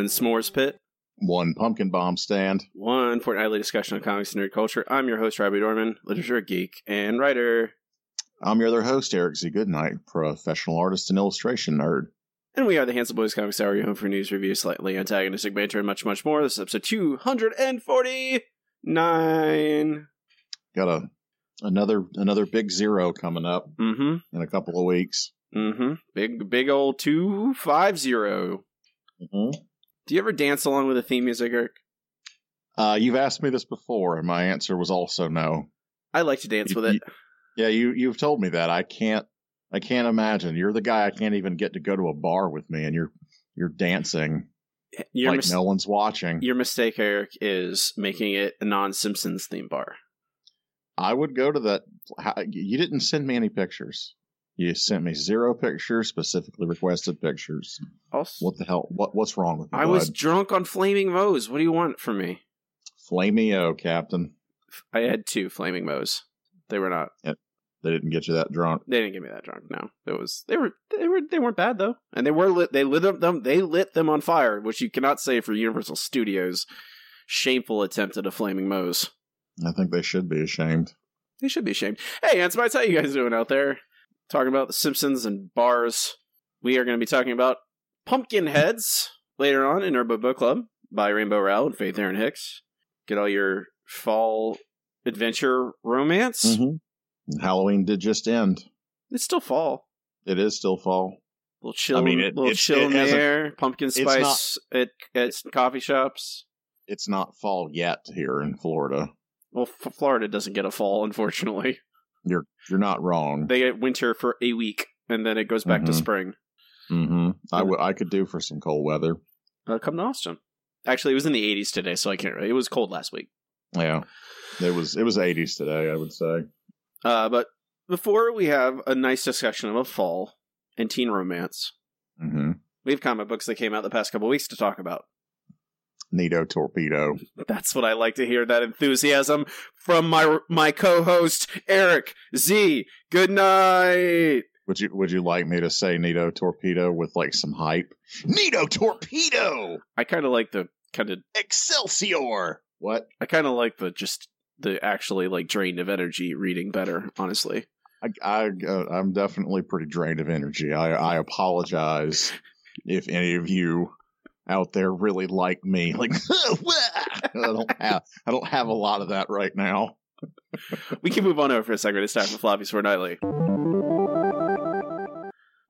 One s'mores pit, One pumpkin bomb stand. one fortnightly discussion of comics and nerd culture. I'm your host, Robbie Dorman, literature geek and writer, I'm your other host, Eric Z. Goodnight, professional artist and illustration nerd. and we are the Handsome Boys Comics Hour, your home for news, reviews, slightly antagonistic banter, and much, much more. This is episode 249. Got a another another big zero coming up Mm-hmm. in a couple of weeks. Mm-hmm. Big, big old 250. Mm-hmm. Do you ever dance along with the theme music, Eric? Uh, you've asked me this before, and my answer was also no. I like to dance You- with it. you- Yeah, you you've told me that. I can't I can't imagine. You're the guy I can't even get to go to a bar with me, and you're you're dancing Your, like mis- no one's watching. your mistake, Eric, is making it a non-Simpsons theme bar. I would go to that. You didn't send me any pictures. You sent me zero pictures, specifically requested pictures. Also, What the hell? What what's wrong with you? I was drunk on Flaming Moe's. What do you want from me? Flameo, Captain. I had two Flaming Moe's. They were not. They didn't get you that drunk. They didn't get me that drunk. No, it was. They were. They were. They weren't bad though, and they were lit. They lit them. them they lit them on fire, which you cannot say for Universal Studios' shameful attempt at a Flaming Moe's. I think they should be ashamed. They should be ashamed. Hey, Ants Bites, how you guys doing out there? Talking about The Simpsons and bars. We are going to be talking about Pumpkin Heads later on in our book book club by Rainbow Rowell and Faith Erin Hicks. Get all your fall adventure romance. Mm-hmm. Halloween did just end. It's still fall. It is still fall. little chill. I mean, it- little it- chill it in the hasn't- air. Pumpkin it's spice at at coffee shops. It's not fall yet here in Florida. Well, F- Florida doesn't get a fall, unfortunately. You're you're not wrong. They get winter for a week, and then it goes back to Mhm. spring. mm-hmm. I would I could do for some cold weather. Uh, come to Austin. Actually, it was in the 80s today, so I can't. It was cold last week. Yeah, it was it was 80s today. I would say. Uh, but before we have a nice discussion of a fall and teen romance, Mm-hmm. we have comic books that came out the past couple weeks to talk about. Nito torpedo. That's what I like to hear. That enthusiasm from my my co-host Eric Z. Goodnight. Would you Would you like me to say Nito torpedo with like some hype? Nito torpedo, I kind of like the kind of. Excelsior. What? I kind of like the just the actually like drained of energy reading better. Honestly, I, I uh, I'm definitely pretty drained of energy. I I apologize if any of you out there really like me. Like I don't have I don't have a lot of that right now. we can move on over for a second. It's time for Floppies Fortnightly.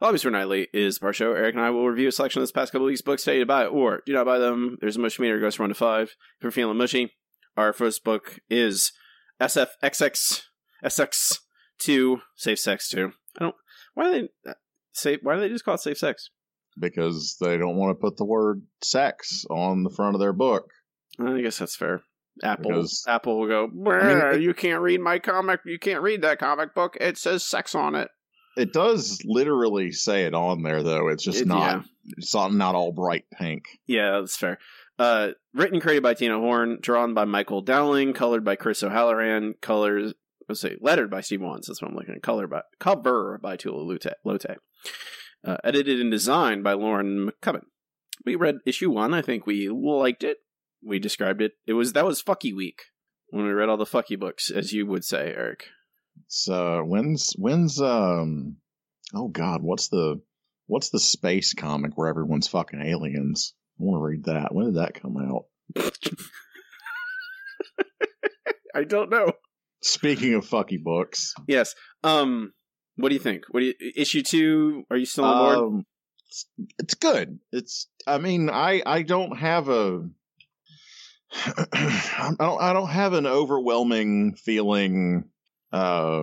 Floppies Fortnightly is our show. Eric and I will review a selection of this past couple weeks' books, tell you to buy it, or do not buy them. There's a mushy meter, goes from 1 to 5. If you're feeling mushy, our first book is SFXX SX2 Safe Sex 2. I don't. Why do they. Uh, say, why do they just call it safe sex? Because they don't want to put the word sex on the front of their book. I guess that's fair. Apple Because- Apple will go, mean, it- you can't read my comic, you can't read that comic book. It says sex on it. It does literally say it on there though. It's just It- not yeah. it's not, not all bright pink. Yeah, that's fair. Uh, written and created by Tina Horn, drawn by Michael Dowling, colored by Chris O'Halloran, colors let's say lettered by Steve Wands. That's what I'm looking at. Color by cover by Tula Lotay. Uh, edited and designed by Laurenn McCubbin. We read issue one. I think we liked it. We described it. It was that was fucky week when we read all the fucky books, as you would say, Eric. So when's when's um oh god, what's the what's the space comic where everyone's fucking aliens? I want to read that. When did that come out? I don't know. Speaking of fucky books, Yes. Um. What do you think? What do you issue two? Are you still on board? um, it's, it's good. It's I mean, I I don't have a I don't I don't have an overwhelming feeling uh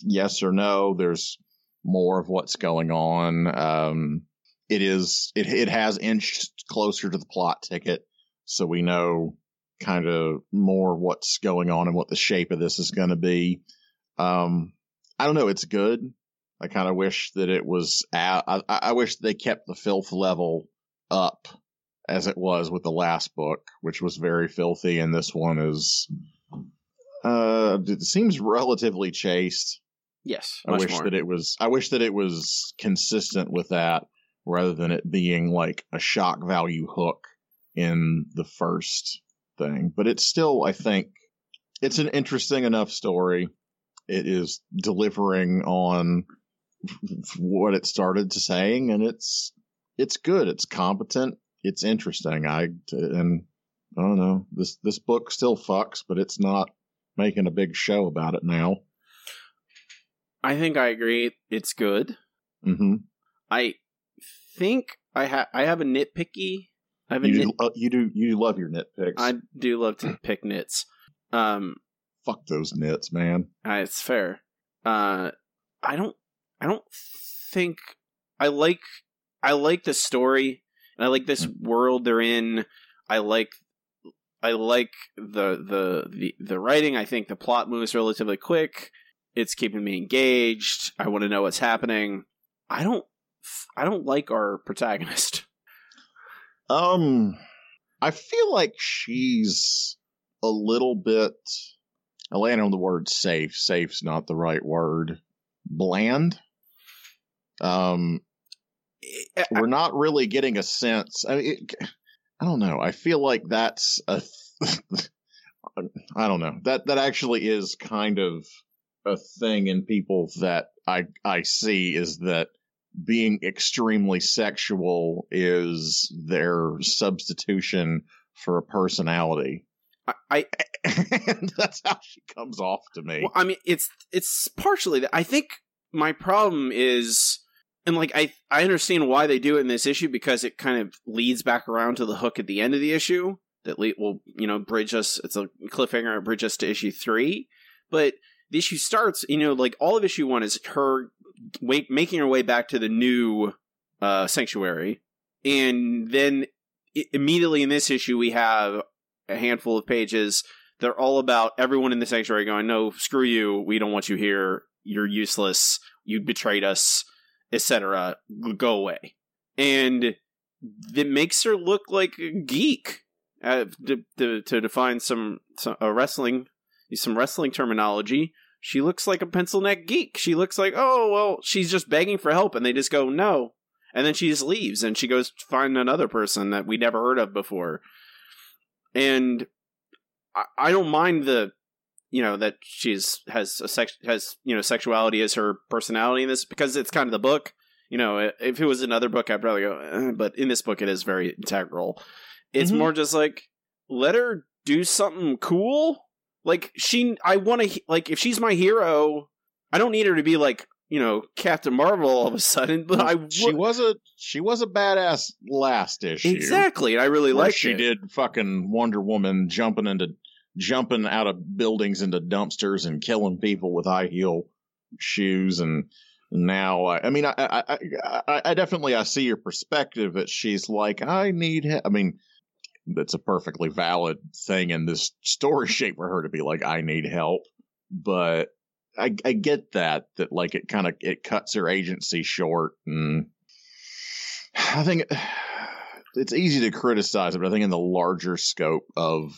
yes or no. There's more of what's going on. Um it is it it has inched closer to the plot ticket, so we know kind of more what's going on and what the shape of this is going to be. Um, I don't know. It's good. I kind of wish that it was. At, I, I wish they kept the filth level up as it was with the last book, which was very filthy, and this one is. Uh, it seems relatively chaste. Yes, I wish more. that it was. I wish that it was consistent with that, rather than it being like a shock value hook in the first thing. But it's still, I think, it's an interesting enough story. It is delivering on what it started to saying, and it's it's good. It's competent. It's interesting. I and I don't know. This this book still fucks, but it's not making a big show about it now. I think I agree. It's good. hmm I think I have I have a nitpicky. I have a You nit- do, uh, you do you love your nitpicks. I do love to pick nits. Um, Fuck those nits, man. uh, it's fair. Uh, I don't. I don't think I like. I like the story, and I like this world they're in. I like. I like the the the the writing. I think the plot moves relatively quick. It's keeping me engaged. I want to know what's happening. I don't. I don't like our protagonist. Um, I feel like she's a little bit. I land on the word safe. Safe's not the right word. Bland. Um, we're not really getting a sense. I mean, it, I don't know. I feel like that's a. I don't know. That that actually is kind of a thing in people that I I see is that being extremely sexual is their substitution for a personality. I, I that's how she comes off to me. Well, I mean, it's it's partially that. I think my problem is, and like I I understand why they do it in this issue because it kind of leads back around to the hook at the end of the issue that le- will you know bridge us. It's a cliffhanger bridge us to issue three, but the issue starts. You know, like all of issue one is her making her way back to the new uh sanctuary, and then immediately in this issue we have a handful of pages they're all about everyone in the sanctuary going, "No, screw you. We don't want you here. You're useless. You betrayed us, etc. Go away." And it makes her look like a geek. Uh, to, to, to define some, some a wrestling some wrestling terminology, she looks like a pencil neck geek. She looks like, oh well, she's just begging for help, and they just go no, and then she just leaves, and she goes to find another person that we never heard of before, and I, I don't mind the you know that she's has a sex has you know sexuality as her personality in this because it's kind of the book. You know, if it was another book, I'd probably go, eh, but in this book, it is very integral. It's Mhm. more just like let her do something cool. Like she, I want to like if she's my hero, I don't need her to be like you know Captain Marvel all of a sudden. But I she was a she was a badass last issue. exactly. and I really like she it. did fucking Wonder Woman jumping into jumping out of buildings into dumpsters and killing people with high heel shoes and now I, I mean I, I I I I definitely I see your perspective that she's like I need he-. I mean that's a perfectly valid thing in this story shape for her to be like I need help but I I get that that like it kind of it cuts her agency short and I think it's easy to criticize it, but I think in the larger scope of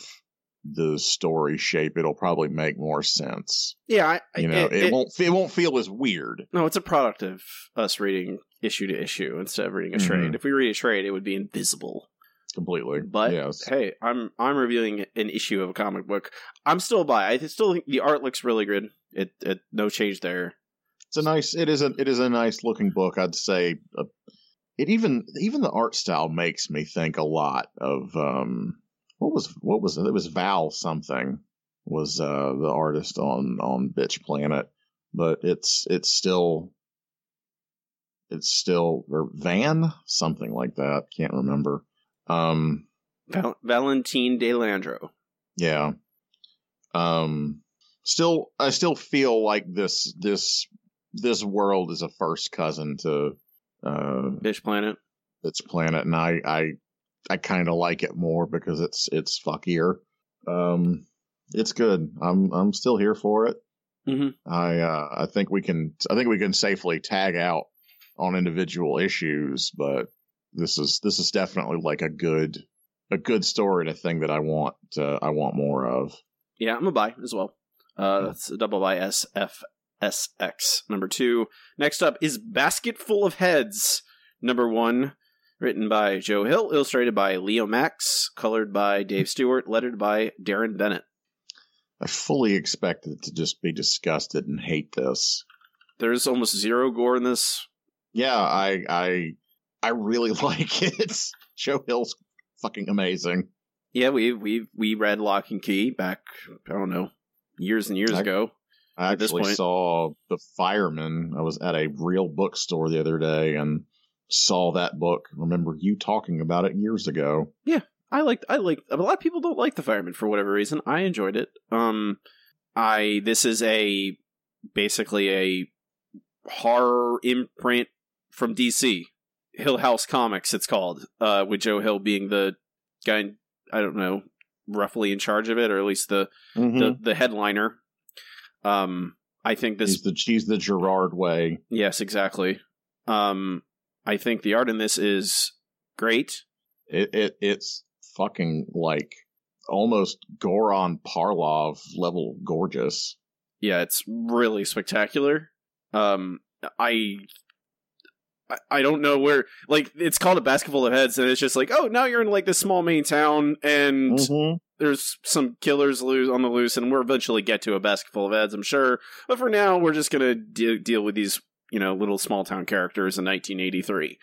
the story shape, it'll probably make more sense. Yeah, I, I- You know, it, won't it won't feel as weird. No, it's a product of us reading issue to issue instead of reading a trade. Mhm. If we read a trade, it would be invisible. Completely, But yes, hey, I'm I'm reviewing an issue of a comic book. I'm still by. I still think the art looks really good. It, it no change there. it's a nice. It is a it is a nice looking book. I'd say uh, it even even the art style makes me think a lot of um what was what was it? It was Val something was uh the artist on on Bitch Planet, but it's it's still it's still or Van something like that. Can't remember. Um, Val- Valentine Delandro. yeah. Um, still, I still feel like this this this world is a first cousin to uh Bitch Planet. its planet, and I I I kind of like it more because it's it's fuckier. Um, it's good. I'm I'm still here for it. Mhm. I uh, I think we can I think we can safely tag out on individual issues, but this is this is definitely like a good a good story and a thing that I want uh, I want more of. Yeah, I'm a buy as well. Uh, that's a double by SFSX. Number two. Next up is Basket Full of Heads. Number one, written by Joe Hill, illustrated by Leomacs, colored by Dave Stewart, lettered by Deron Bennett. I fully expected to just be disgusted and hate this. There's almost zero gore in this. Yeah, I I I really like it. Joe Hill's fucking amazing. Yeah, we we we read Locke and Key back I don't know years and years I- ago. I At this actually saw The Fireman. I was at a real bookstore the other day and saw that book. Remember you talking about it years ago. Yeah, I liked I like. a lot of people don't like the fireman for whatever reason. I enjoyed it. Um I this is a basically a horror imprint from DC. Hill House Comics it's called. Uh with Joe Hill being the guy I don't know, roughly in charge of it or at least the the, the headliner. Um I think this he's the she's the Gerard way. yes, exactly. Um I think the art in this is great. It it it's fucking like almost Goran Parlov level gorgeous. yeah, it's really spectacular. Um, I, I- don't know where. Like, it's called a basketball of heads, and it's just like, oh, now you're in like this small Maine town, and Mhm. there's some killers loose on the loose, and we'll eventually get to a basketball of heads, I'm sure. But for now, we're just gonna de- deal with these, you know, little small town characters in 1983.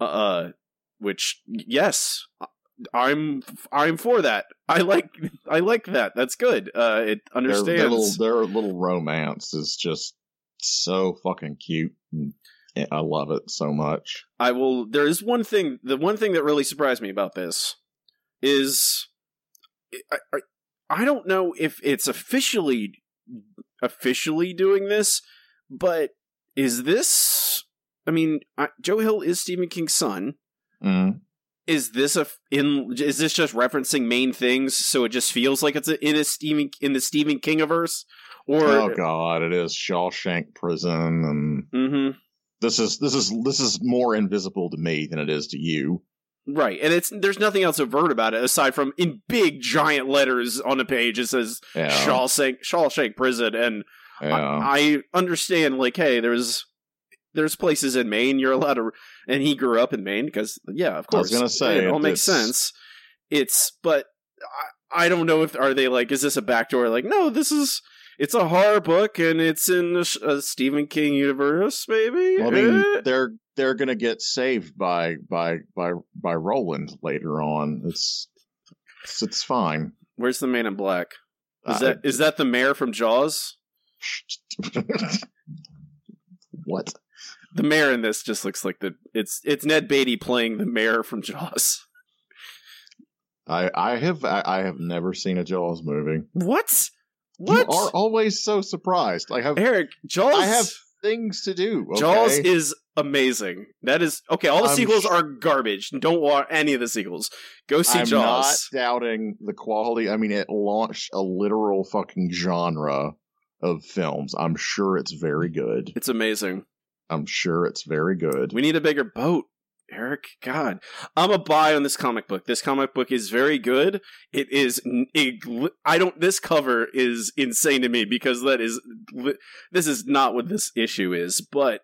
Uh, which yes, I'm I'm for that. I like I like that. That's good. Uh, it Their, understands. their little their little romance is just so fucking cute. And I love it so much. I will. There is one thing. The one thing that really surprised me about this is I, I, I don't know if it's officially officially doing this, but is this? I mean, I, Joe Hill is Stephen King's son. Mm. Is this a in? Is this just referencing Maine things, so it just feels like it's a, in a Stephen in the Stephen Kingiverse? Or oh god, it is Shawshank Prison, and Mhm. This is this is this is more invisible to me than it is to you. Right, and it's there's nothing else overt about it aside from in big giant letters on a page it says Yeah, Shawshank Shawshank Prison, and yeah. I, I understand like hey, there's there's places in Maine you're allowed to, and he grew up in Maine because yeah, of course. I was gonna say, it all makes sense. It's but I, I don't know if are they like is this a backdoor like no this is it's a horror book and it's in a, a Stephen King universe maybe. Well, I mean, Eh? they're they're gonna get saved by by by by Roland later on. It's it's, it's fine. Where's the man in black? Is Uh, that is that the mayor from Jaws? what? The mayor in this just looks like the it's it's Ned Beatty playing the mayor from Jaws. I I have I, I have never seen a Jaws movie. What? What? You are always so surprised. I have Eric, Jaws I have things to do. Okay? Jaws is amazing. That is okay, all the I'm sequels sh- are garbage. Don't watch any of the sequels. Go see Jaws. I'm Jaws. not doubting the quality. I mean, it launched a literal fucking genre of films. I'm sure it's very good. It's amazing. I'm sure it's very good. We need a bigger boat. Eric, God, I'm a buy on this comic book. This comic book is very good. It is. It, I don't. This cover is insane to me because that is. This is not what this issue is. But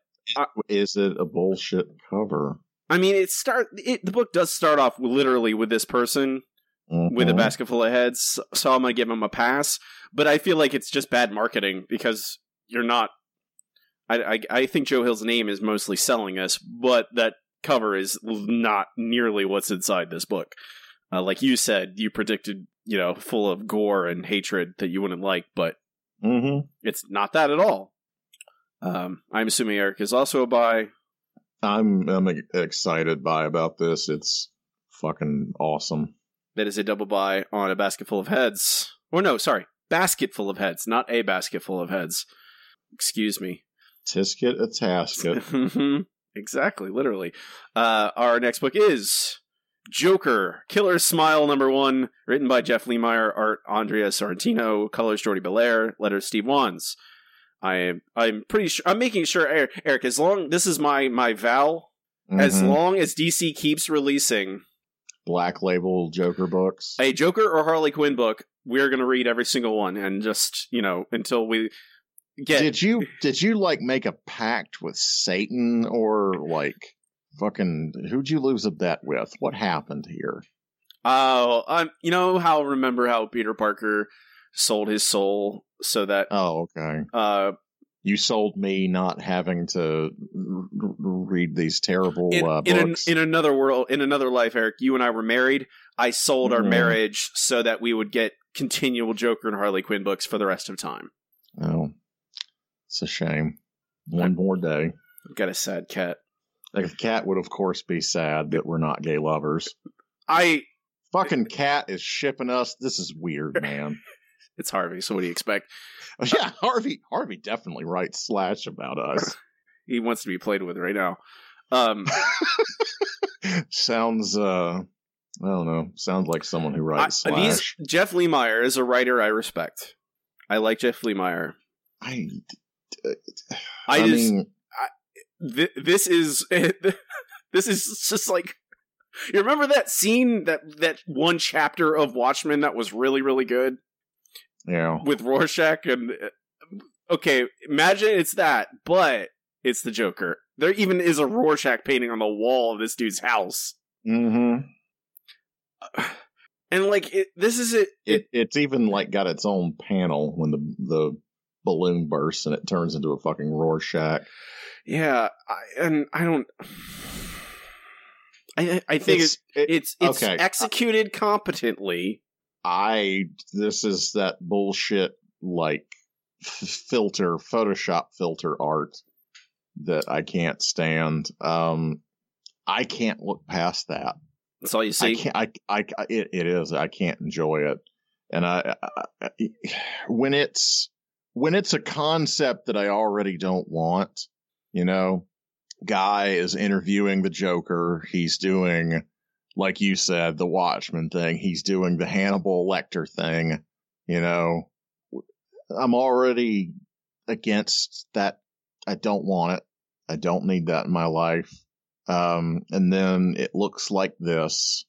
Is it a bullshit cover? I mean, it start. It, the book does start off literally with this person with a Mhm. basket full of heads, so I'm gonna give him a pass. But I feel like it's just bad marketing because you're not. I I, I think Joe Hill's name is mostly selling us, but that cover is not nearly what's inside this book. Uh, like you said, you predicted, you know, full of gore and hatred that you wouldn't like, but Mhm. it's not that at all. Um, I'm assuming Eric is also a buy. I'm I'm excited by about this. It's fucking awesome. That is a double buy on a basket full of heads. Or no, sorry, basket full of heads, not a basket full of heads. Excuse me. Tisket a tasket. Exactly, literally. Uh, our next book is Joker, Killer Smile number one, written by Jeff Lemire, art Andrea Sorrentino, colors Jordie Bellaire, letters Steve Wands. I am I'm pretty sure I'm making sure Eric, Eric as long this is my my vow as Mhm. long as DC keeps releasing black label Joker books. a Joker or Harley Quinn book, we're gonna read every single one and just you know until we get Did you did you like make a pact with Satan or like fucking who'd you lose a bet with? What happened here? Oh, um, you know how remember how Peter Parker sold his soul so that Oh, okay. uh You sold me not having to read these terrible in, uh, in, an, books. in another world in another life, Eric, you and I were married. I sold our Mhm. marriage so that we would get continual Joker and Harley Quinn books for the rest of time. oh, it's a shame. One more day. I've got a sad cat. Like the cat would, of course, be sad that we're not gay lovers. I Fucking cat is shipping us. This is weird, man. it's Harvey, so what do you expect? yeah, Harvey. Harvey definitely writes slash about us. He wants to be played with right now. Um sounds. uh I don't know. Sounds like someone who I, writes slash. these Jeff Lemire is a writer I respect. I like Jeff Lemire. I. I, I, just mean, th- this is this is just like you remember that scene that that one chapter of Watchmen that was really really good yeah. with Rorschach and uh, okay imagine it's that but it's the Joker there even is a Rorschach painting on the wall of this dude's house Mm-hmm. and like it, this is it, it It, it's even like got its own panel when the the balloon bursts and it turns into a fucking Rorschach. yeah I, and I don't I I think it's it- it's it's okay. executed competently I this is that bullshit like f- filter Photoshop filter art that I can't stand. Um, I can't look past that. that's all you I see can't. I. I. I- It, it is. I can't enjoy it. And I, I, I, when it's when it's a concept that I already don't want, you know, guy is interviewing the Joker. He's doing, like you said, the Watchman thing. He's doing the Hannibal Lecter thing. You know, I'm already against that. I don't want it. I don't need that in my life. Um, and then it looks like this.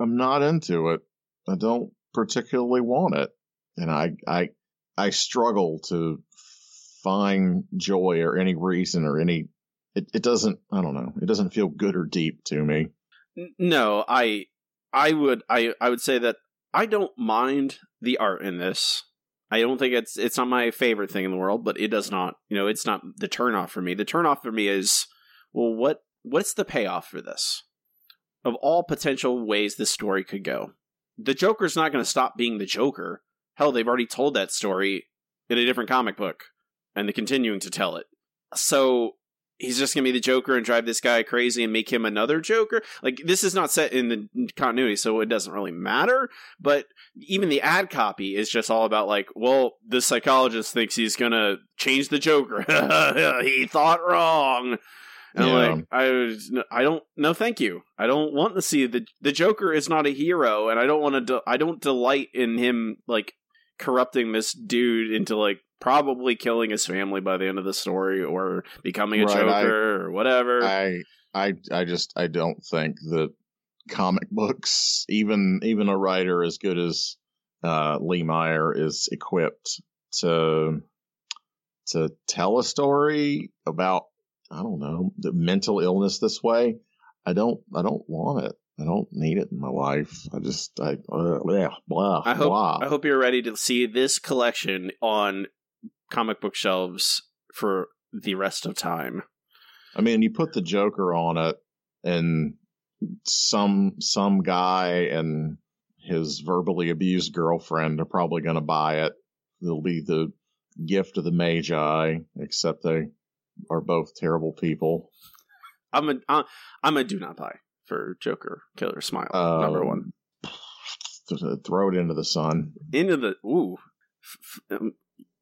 I'm not into it. I don't particularly want it. And I, I, I struggle to find joy or any reason or any, it, it doesn't, I don't know. It doesn't feel good or deep to me. No i i would i i would say that i don't mind the art in this. I don't think it's it's not my favorite thing in the world but it does not you know it's not the turnoff for me. The turnoff for me is well what what's the payoff for this? Of all potential ways this story could go. The joker's not going to stop being the joker hell they've already told that story in a different comic book and they're continuing to tell it so he's just gonna be the Joker and drive this guy crazy and make him another Joker. Like this is not set in the continuity, so it doesn't really matter. But even the ad copy is just all about like, well, the psychologist thinks he's gonna change the Joker. he thought wrong. And Yeah. like I, I don't no, thank you. I don't want to see the the Joker is not a hero, and I don't want to. De- I don't delight in him like corrupting this dude into like probably killing his family by the end of the story or becoming a Right, Joker I- or whatever. I, I, I just, I don't think that comic books, even, even a writer as good as, uh, Lemire is equipped to, to tell a story about, I don't know, the mental illness this way. I don't, I don't want it. I don't need it in my life. I just, I, uh, blah, blah, I hope blah. I hope you're ready to see this collection on comic book shelves for the rest of time. I mean, you put the Joker on it, and some some guy and his verbally abused girlfriend are probably going to buy it. It'll be the gift of the Magi, except they are both terrible people. I'm a I'm I'm a do not buy for Joker Killer Smile Um, number one Throw it into the sun. into the ooh f- um,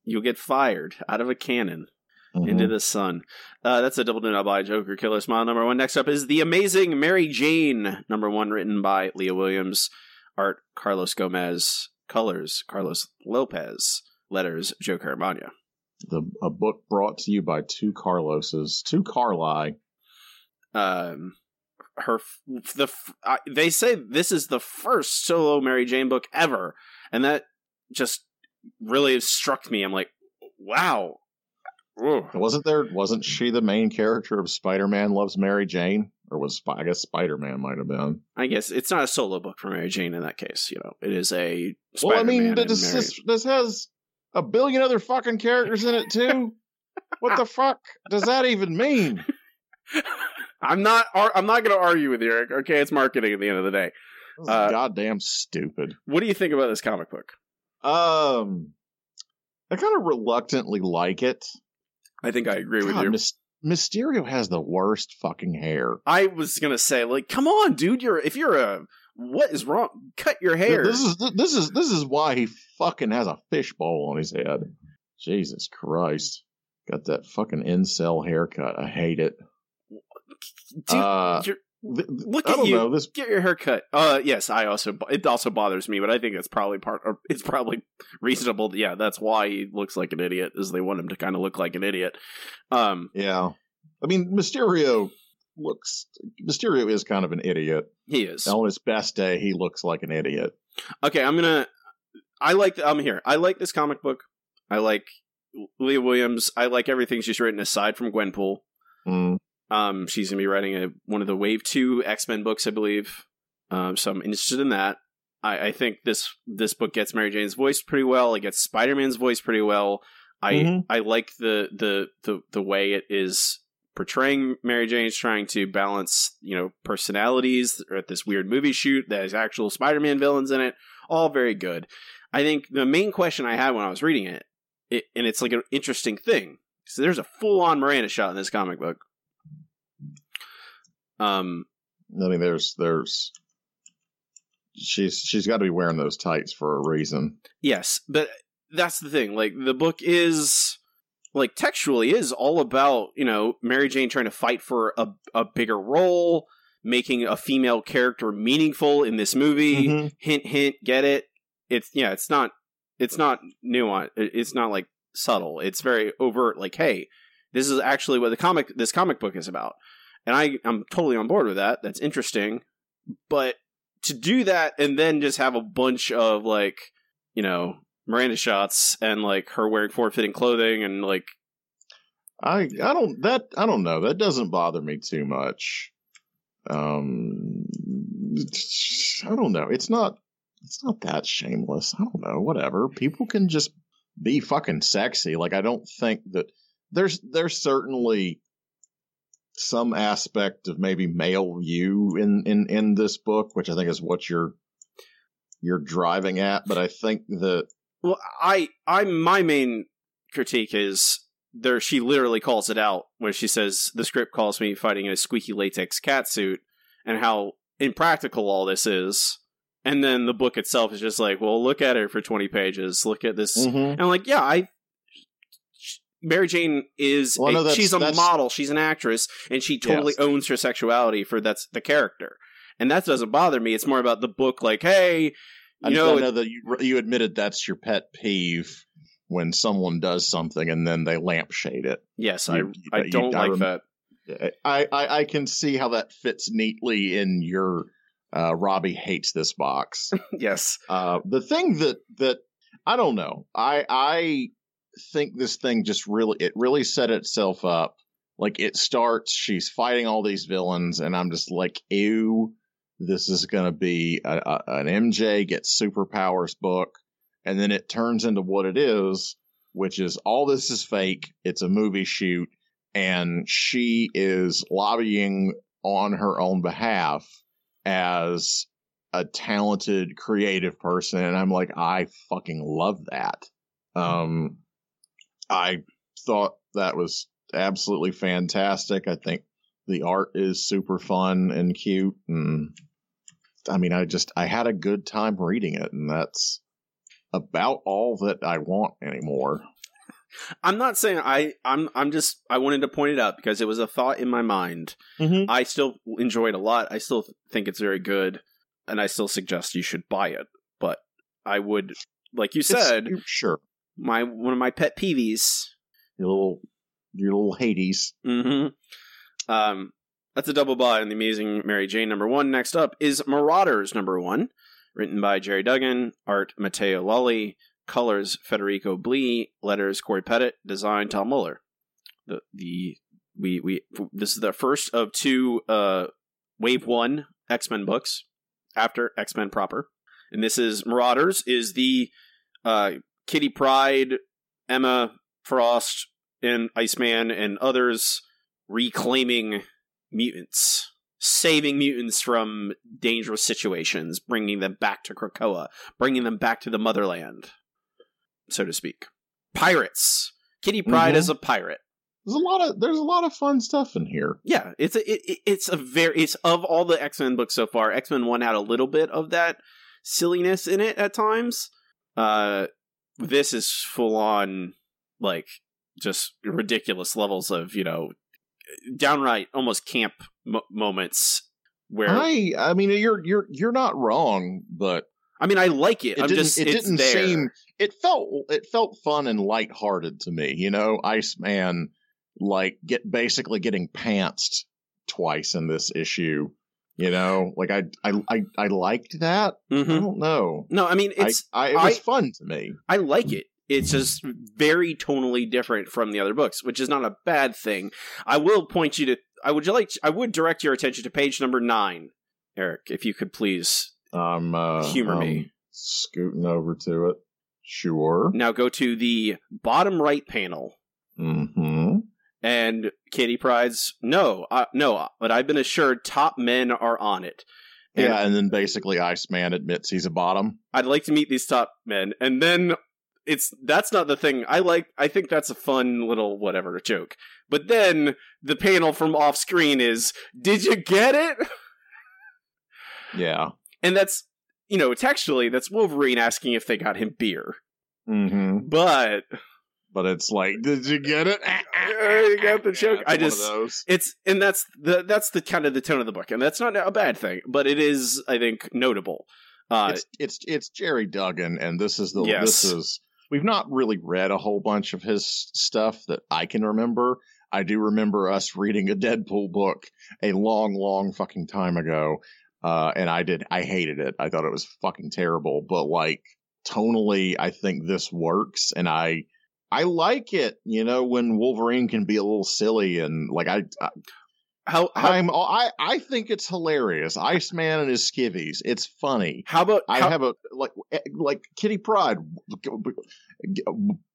you'll get fired out of a cannon. Into the Sun. Uh, that's a double do not buy Joker Killer Smile number one. Next up is The Amazing Mary Jane, number one, written by Leah Williams. Art Carlos Gomez. Colors Carlos Lopez. Letters Joe Caramagna. the a book brought to you by two Carloses, two Carly. Um, her the f- I, they say this is the first solo Mary Jane book ever, and that just really struck me. I'm like, wow. Ooh. Wasn't there? Wasn't she the main character of Spider-Man Loves Mary Jane? Or was I guess Spider-Man might have been? I guess it's not a solo book for Mary Jane in that case. You know, it is a. well, I mean, this, Mary- this this has a billion other fucking characters in it too. what the fuck does that even mean? I'm not. I'm not going to argue with you, Eric. Okay, it's marketing at the end of the day. Uh, goddamn stupid. What do you think about this comic book? Um, I kind of reluctantly like it. I think I agree with you. Mys- Mysterio has the worst fucking hair. I was gonna say, like, come on, dude. You're if you're a what is wrong? Cut your hair. This is this is this is why he fucking has a fishbowl on his head. Jesus Christ, got that fucking incel haircut. I hate it. Uh, you're- th- th- look at you. know this. Get your hair cut. Uh, yes, I also it also bothers me, but I think it's probably part. Or it's probably reasonable. Yeah, that's why he looks like an idiot. Is they want him to kind of look like an idiot. Um, Yeah, I mean Mysterio looks. Mysterio is kind of an idiot. he is. On his best day, he looks like an idiot. Okay, I'm gonna. I like. I'm here. I like this comic book. I like Leah Williams. I like everything she's written aside from Gwenpool. Mm. Um, she's gonna be writing a one of the Wave Two X Men books, I believe. Um, so I'm interested in that. I, I think this this book gets Mary Jane's voice pretty well. It gets Spider Man's voice pretty well. I Mhm. I like the, the the the way it is portraying Mary Jane. Trying to balance you know personalities at this weird movie shoot that has actual Spider Man villains in it. All very good. I think the main question I had when I was reading it, it and it's like an interesting thing. So there's a full on Manara shot in this comic book. Um, I mean, there's there's she's she's got to be wearing those tights for a reason. yes, but that's the thing. Like the book is like textually is all about you know Mary Jane trying to fight for a a bigger role, making a female character meaningful in this movie. Mhm. Hint, hint, get it? It's yeah, it's not it's not nuanced. It's not like subtle. It's very overt. Like, hey, this is actually what the comic this comic book is about, and I I'm totally on board with that. That's interesting, but to do that and then just have a bunch of like you know Manara shots and like her wearing form fitting clothing and like I I don't that I don't know that doesn't bother me too much. Um, I don't know. It's not it's not that shameless. I don't know. Whatever. People can just be fucking sexy. Like I don't think that there's there's certainly some aspect of maybe male view in in in this book, which I think is what you're you're driving at. But I think that Well, I I my main critique is there. She literally calls it out when she says the script calls me fighting in a squeaky latex cat suit, and how impractical all this is. And then the book itself is just like, well, look at it for twenty pages. Look at this, Mhm. and I'm like, yeah, I. Mary Jane is Well, a- no, she's a that's- model, she's an actress, and she totally Yes. owns her sexuality for that's the character, and that doesn't bother me. It's more about the book, like, hey, I you know, know, know that you you admitted that's your pet peeve when someone does something and then they lampshade it. yes, I You- I don't I like rem- that. I, I I can see how that fits neatly in your uh, Robbie hates this box. Yes. Uh, the thing that that I don't know, I I think this thing just really it really set itself up. Like it starts, she's fighting all these villains, and I'm just like, ew, this is gonna be a, a, an MJ gets superpowers book, and then it turns into what it is, which is all this is fake. It's a movie shoot, and she is lobbying on her own behalf as a talented creative person and i'm like i fucking love that um i thought that was absolutely fantastic i think the art is super fun and cute and i mean i just i had a good time reading it and that's about all that i want anymore I'm not saying I. I'm. I'm just. I wanted to point it out because it was a thought in my mind. Mm-hmm. I still enjoy it a lot. I still think it's very good, and I still suggest you should buy it. But I would, like you said, sure. My one of my pet peeves. Your little, your little Hades. Mm-hmm. Um, that's a double buy on the Amazing Mary Jane number one. Next up is Marauders number one, written by Gerry Duggan, art Matteo Lolli, colors Federico Blee, letters Cory Petit, design Tom Muller. The the we we this is the first of two uh Wave One X Men books after X Men proper, and this is Marauders is the uh Kitty Pryde, Emma Frost, and Iceman and others reclaiming mutants, saving mutants from dangerous situations, bringing them back to Krakoa, bringing them back to the motherland, so to speak. Pirates. Kitty Pryde Mhm. is a pirate. There's a lot of there's a lot of fun stuff in here. Yeah, it's a it- it's a very it's of all the X Men books so far. X Men One had a little bit of that silliness in it at times. Uh, this is full on like just ridiculous levels of you know downright almost camp mo- moments where I, I mean you're you're you're not wrong, but I mean I like it. it I'm didn't just it didn't there. seem it felt it felt fun and lighthearted to me. You know, Iceman like get basically getting pantsed twice in this issue. You know, like I I I, I liked that. I Mhm. don't know. No, I mean I, it's I it was I- fun to me. I like it. It's just very tonally different from the other books, which is not a bad thing. I will point you to. I would like. I would direct your attention to page number nine, Eric, if you could please Um, uh, humor um, me. Scooting over to it. Sure. Now go to the bottom right panel, Mm-hmm. And Kitty Pryde's no, uh, no, but I've been assured top men are on it. And Yeah, and then basically Iceman admits he's a bottom. I'd like to meet these top men, and then it's that's not the thing. I like. I think that's a fun little whatever joke. But then the panel from off screen is, "Did you get it?" Yeah. And that's you know textually that's Wolverine asking if they got him beer, Mm-hmm. but But it's like, did you get it? you got the joke. Yeah, I it's one of just- it's and that's the that's the kind of the tone of the book, and that's not a bad thing, but it is I think notable. Uh, it's it's it's Gerry Duggan, and this is the Yes. this is we've not really read a whole bunch of his stuff that I can remember. I do remember us reading a Deadpool book a long, long fucking time ago, uh, and I did I hated it. I thought it was fucking terrible, but like tonally, I think this works, and I. I like it, you know, when Wolverine can be a little silly and like I, I how how, I'm I I think it's hilarious. Iceman and his skivvies. It's funny. how about I how- have a like eh, like Kitty Pryde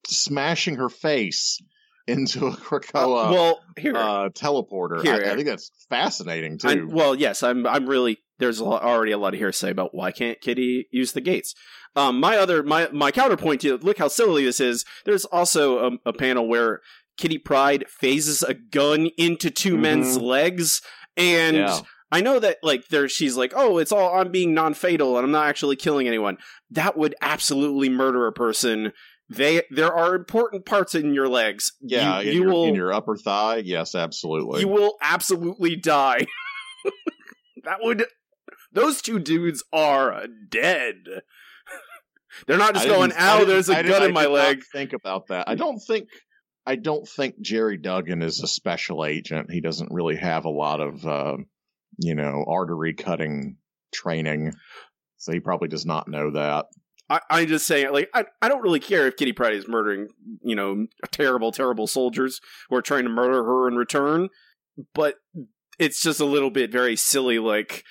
smashing her face into a uh, well here uh, teleporter. Here, I, I think that's fascinating I- too. well, yes, I'm. I'm really. There's a lot, already a lot of hearsay about why can't Kitty use the gates. Um, my other my my counterpoint to look how silly this is. There's also a, a panel where Kitty Pryde phases a gun into 2 Mhm. men's legs, and Yeah. I know that like there she's like, oh, it's all I'm being non-fatal and I'm not actually killing anyone. That would absolutely murder a person. They there are important parts in your legs. yeah, you, in, you your, will in your upper thigh. Yes, absolutely. you will absolutely die. that would those two dudes are dead. They're not just I going, "Ow, there's a I gun in my leg." Think about that. I don't think. I don't think Gerry Duggan is a special agent. He doesn't really have a lot of, uh, you know, artery cutting training, so he probably does not know that. I, I'm just saying, like, I, I don't really care if Kitty Pryde is murdering, you know, terrible, terrible soldiers who are trying to murder her in return, but it's just a little bit very silly, like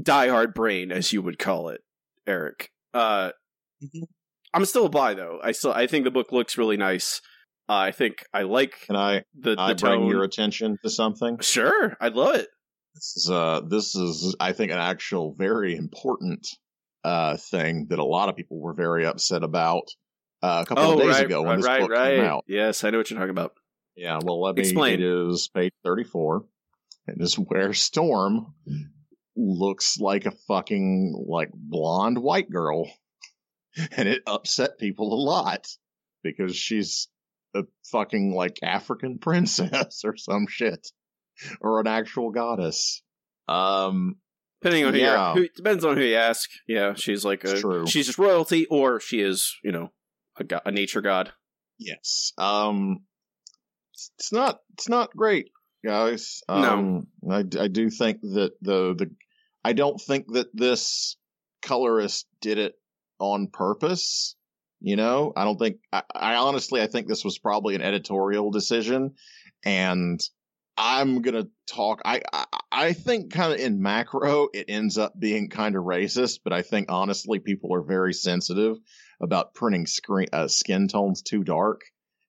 diehard brain, as you would call it, Eric. Uh, Mhm. I'm still a buy though. I still I think the book looks really nice. Uh, I think I like Can I, the, I the bring tone. your attention to something? Sure, I'd love it. This is, uh, this is, I think, an actual very important uh, thing that a lot of people were very upset about uh, a couple oh, of days right, ago when right, this right, book right. came out. Yes, I know what you're talking about. Yeah, well, let me. Explain. It is page thirty-four. It is where Storm looks like a fucking like blonde white girl, and it upset people a lot because she's a fucking like African princess or some shit, or an actual goddess. Um, Depending on who, Yeah. who depends on who you ask. Yeah, she's like a she's just royalty, or she is you know a, go- a nature god. yes. Um, it's- not it's not great, guys. Um, I I do think that the the I don't think that this colorist did it on purpose. You know, I don't think. I, I honestly, I think this was probably an editorial decision, and I'm gonna talk. I I, I think kind of in macro, it ends up being kind of racist, but I think honestly, people are very sensitive about printing screen uh, skin tones too dark,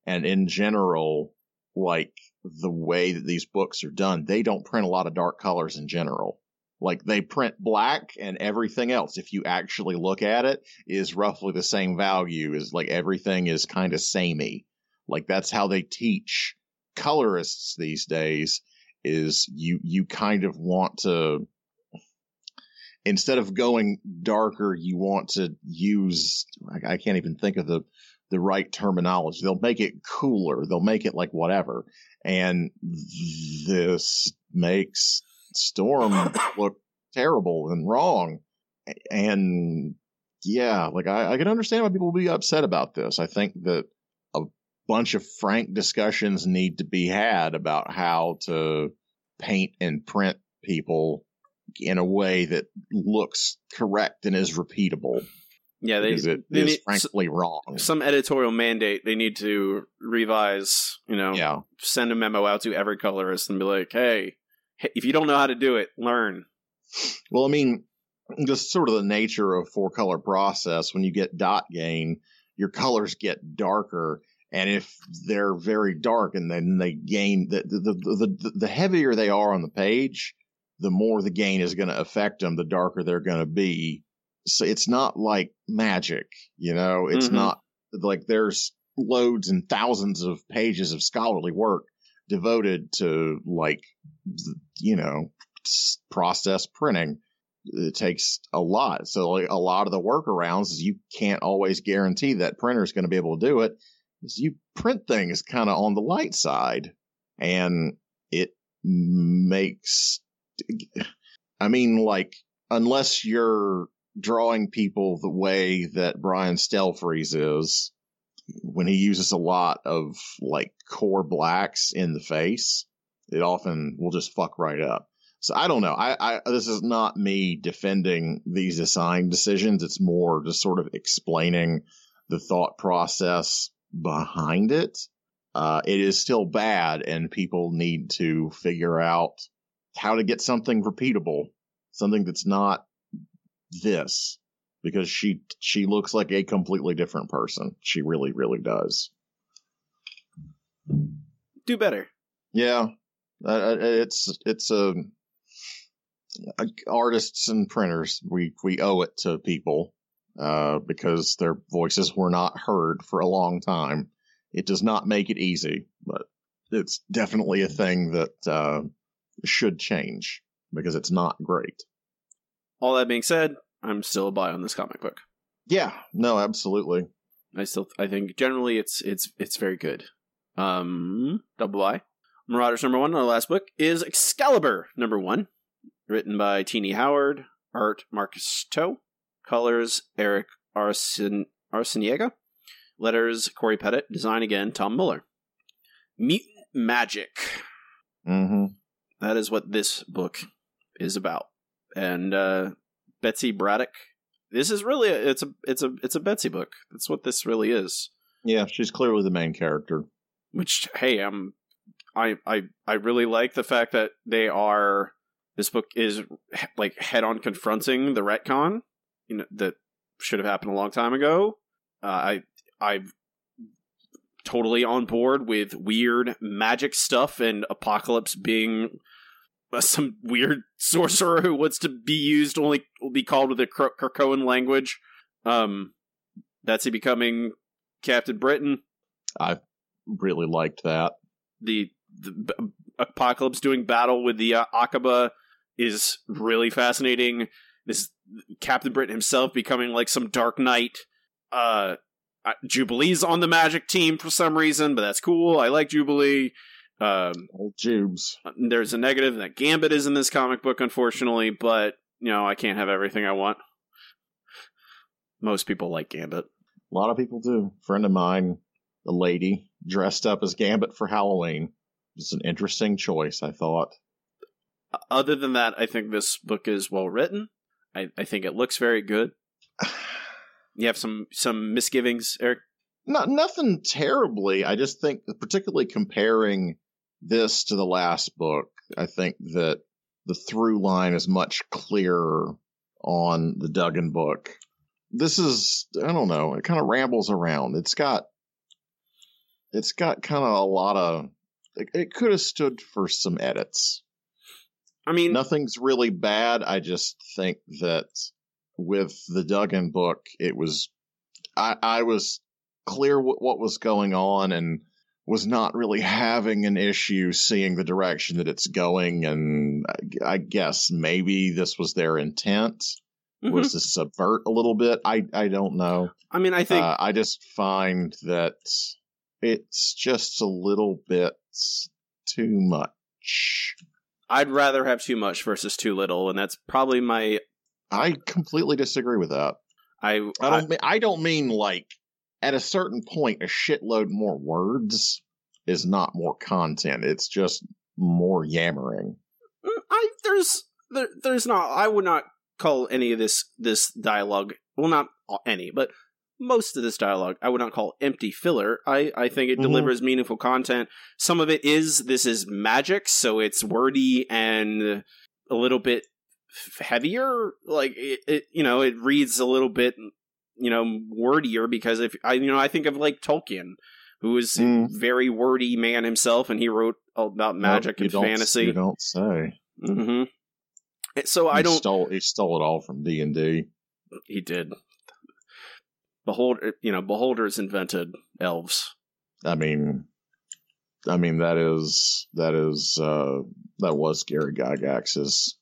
and in general, like the way that these books are done, they don't print a lot of dark colors in general. Like they print black and everything else, if you actually look at it, is roughly the same value. Is like everything is kind of samey. Like that's how they teach colorists these days. Is you you kind of want to instead of going darker, you want to use I, I can't even think of the the right terminology. They'll make it cooler. They'll make it like whatever. And this makes Storm look terrible and wrong. And yeah, like I, I can understand why people will be upset about this. I think that bunch of frank discussions need to be had about how to paint and print people in a way that looks correct and is repeatable. Yeah, they because it they is need- frankly wrong. some editorial mandate. They need to revise. You know, Yeah. send a memo out to every colorist and be like, hey, hey, if you don't know how to do it, learn. Well, I mean, just sort of the nature of four color process. When you get dot gain, your colors get darker, and if they're very dark, and then they gain the the the, the, the heavier they are on the page, the more the gain is going to affect them. The darker they're going to be. So it's not like magic, you know. It's Mhm. not like there's loads and thousands of pages of scholarly work devoted to like you know process printing it takes a lot so like a lot of the workarounds is you can't always guarantee that printer is going to be able to do it is you print things kind of on the light side and it makes i mean like unless you're drawing people the way that brian stelfreeze is when he uses a lot of like core blacks in the face, it often will just fuck right up. So I don't know. I, I this is not me defending these assigned decisions. It's more just sort of explaining the thought process behind it. Uh, it is still bad, and people need to figure out how to get something repeatable, something that's not this because she she looks like a completely different person. She really really does. Do better. Yeah, uh, uh, it's it's a, uh, artists and printers. We we owe it to people uh, because their voices were not heard for a long time. It does not make it easy, but it's definitely a thing that uh, should change because it's not great. All that being said, I'm still a buy on this comic book. Yeah, no, absolutely. I still I think generally it's it's it's very good. Um, double buy. Marauders number one, the last book is Excalibur number one, written by Tini Howard, art Marcus To, colors Eric Arsen Arciniega, letters Cory Petit, design again Tom Muller. Mutant magic. hmm That is what this book is about. And uh, Betsy Braddock. This is really a, it's a it's a it's a Betsy book. That's what this really is. Yeah, she's clearly the main character. Which hey, I'm I I I really like the fact that they are this book is like head on confronting the retcon you know that should have happened a long time ago. Uh, I I'm totally on board with weird magic stuff and Apocalypse being uh, some weird sorcerer who wants to be used only will be called with the Kra- Krakoan language. Um, that's he becoming Captain Britain. I really liked that. The, the B- Apocalypse doing battle with the uh, Akaba is really fascinating. This Captain Britain himself becoming like some Dark Knight. Uh, Jubilee's on the Magic team for some reason, but that's cool. I like Jubilee. Um, Old Jubes. there's a negative that Gambit is in this comic book, unfortunately, but you know I can't have everything I want. Most people like Gambit. A lot of people do. A friend of mine, a lady, dressed up as Gambit for Halloween. It's an interesting choice, I thought. Other than that, I think this book is well written. I, I think it looks very good. You have some some misgivings, Eric. Not nothing terribly. I just think, particularly comparing this to the last book, I think that the through line is much clearer on the Duggan book. This is, I don't know, it kind of rambles around. It's got, it's got kind of a lot of, it, it could have stood for some edits. I mean, Nothing's really bad. I just think that with the Duggan book, it was, I, I was clear w- what was going on and was not really having an issue seeing the direction that it's going. And I, I guess maybe this was their intent mhm. was to subvert a little bit. I, I don't know. I mean, I think Uh, I just find that it's just a little bit too much. I'd rather have too much versus too little, and that's probably my. I completely disagree with that. I I don't. mean, I don't mean like at a certain point, a shitload more words is not more content. It's just more yammering. Mm, I there's there, there's not I would not call any of this this dialogue well not any but most of this dialogue I would not call empty filler. I I think it Mhm. delivers meaningful content. Some of it is this is magic, so it's wordy and a little bit heavier. Like it, it you know it reads a little bit you know wordier because if I you know I think of like Tolkien. Who is a Mm. very wordy man himself, and he wrote about magic and fantasy. You don't say. hmm So I don't. Stole, he stole it all from D and D. he did. Beholder, you know, beholders invented elves. I mean, I mean that is that is uh that was Gary Gygax's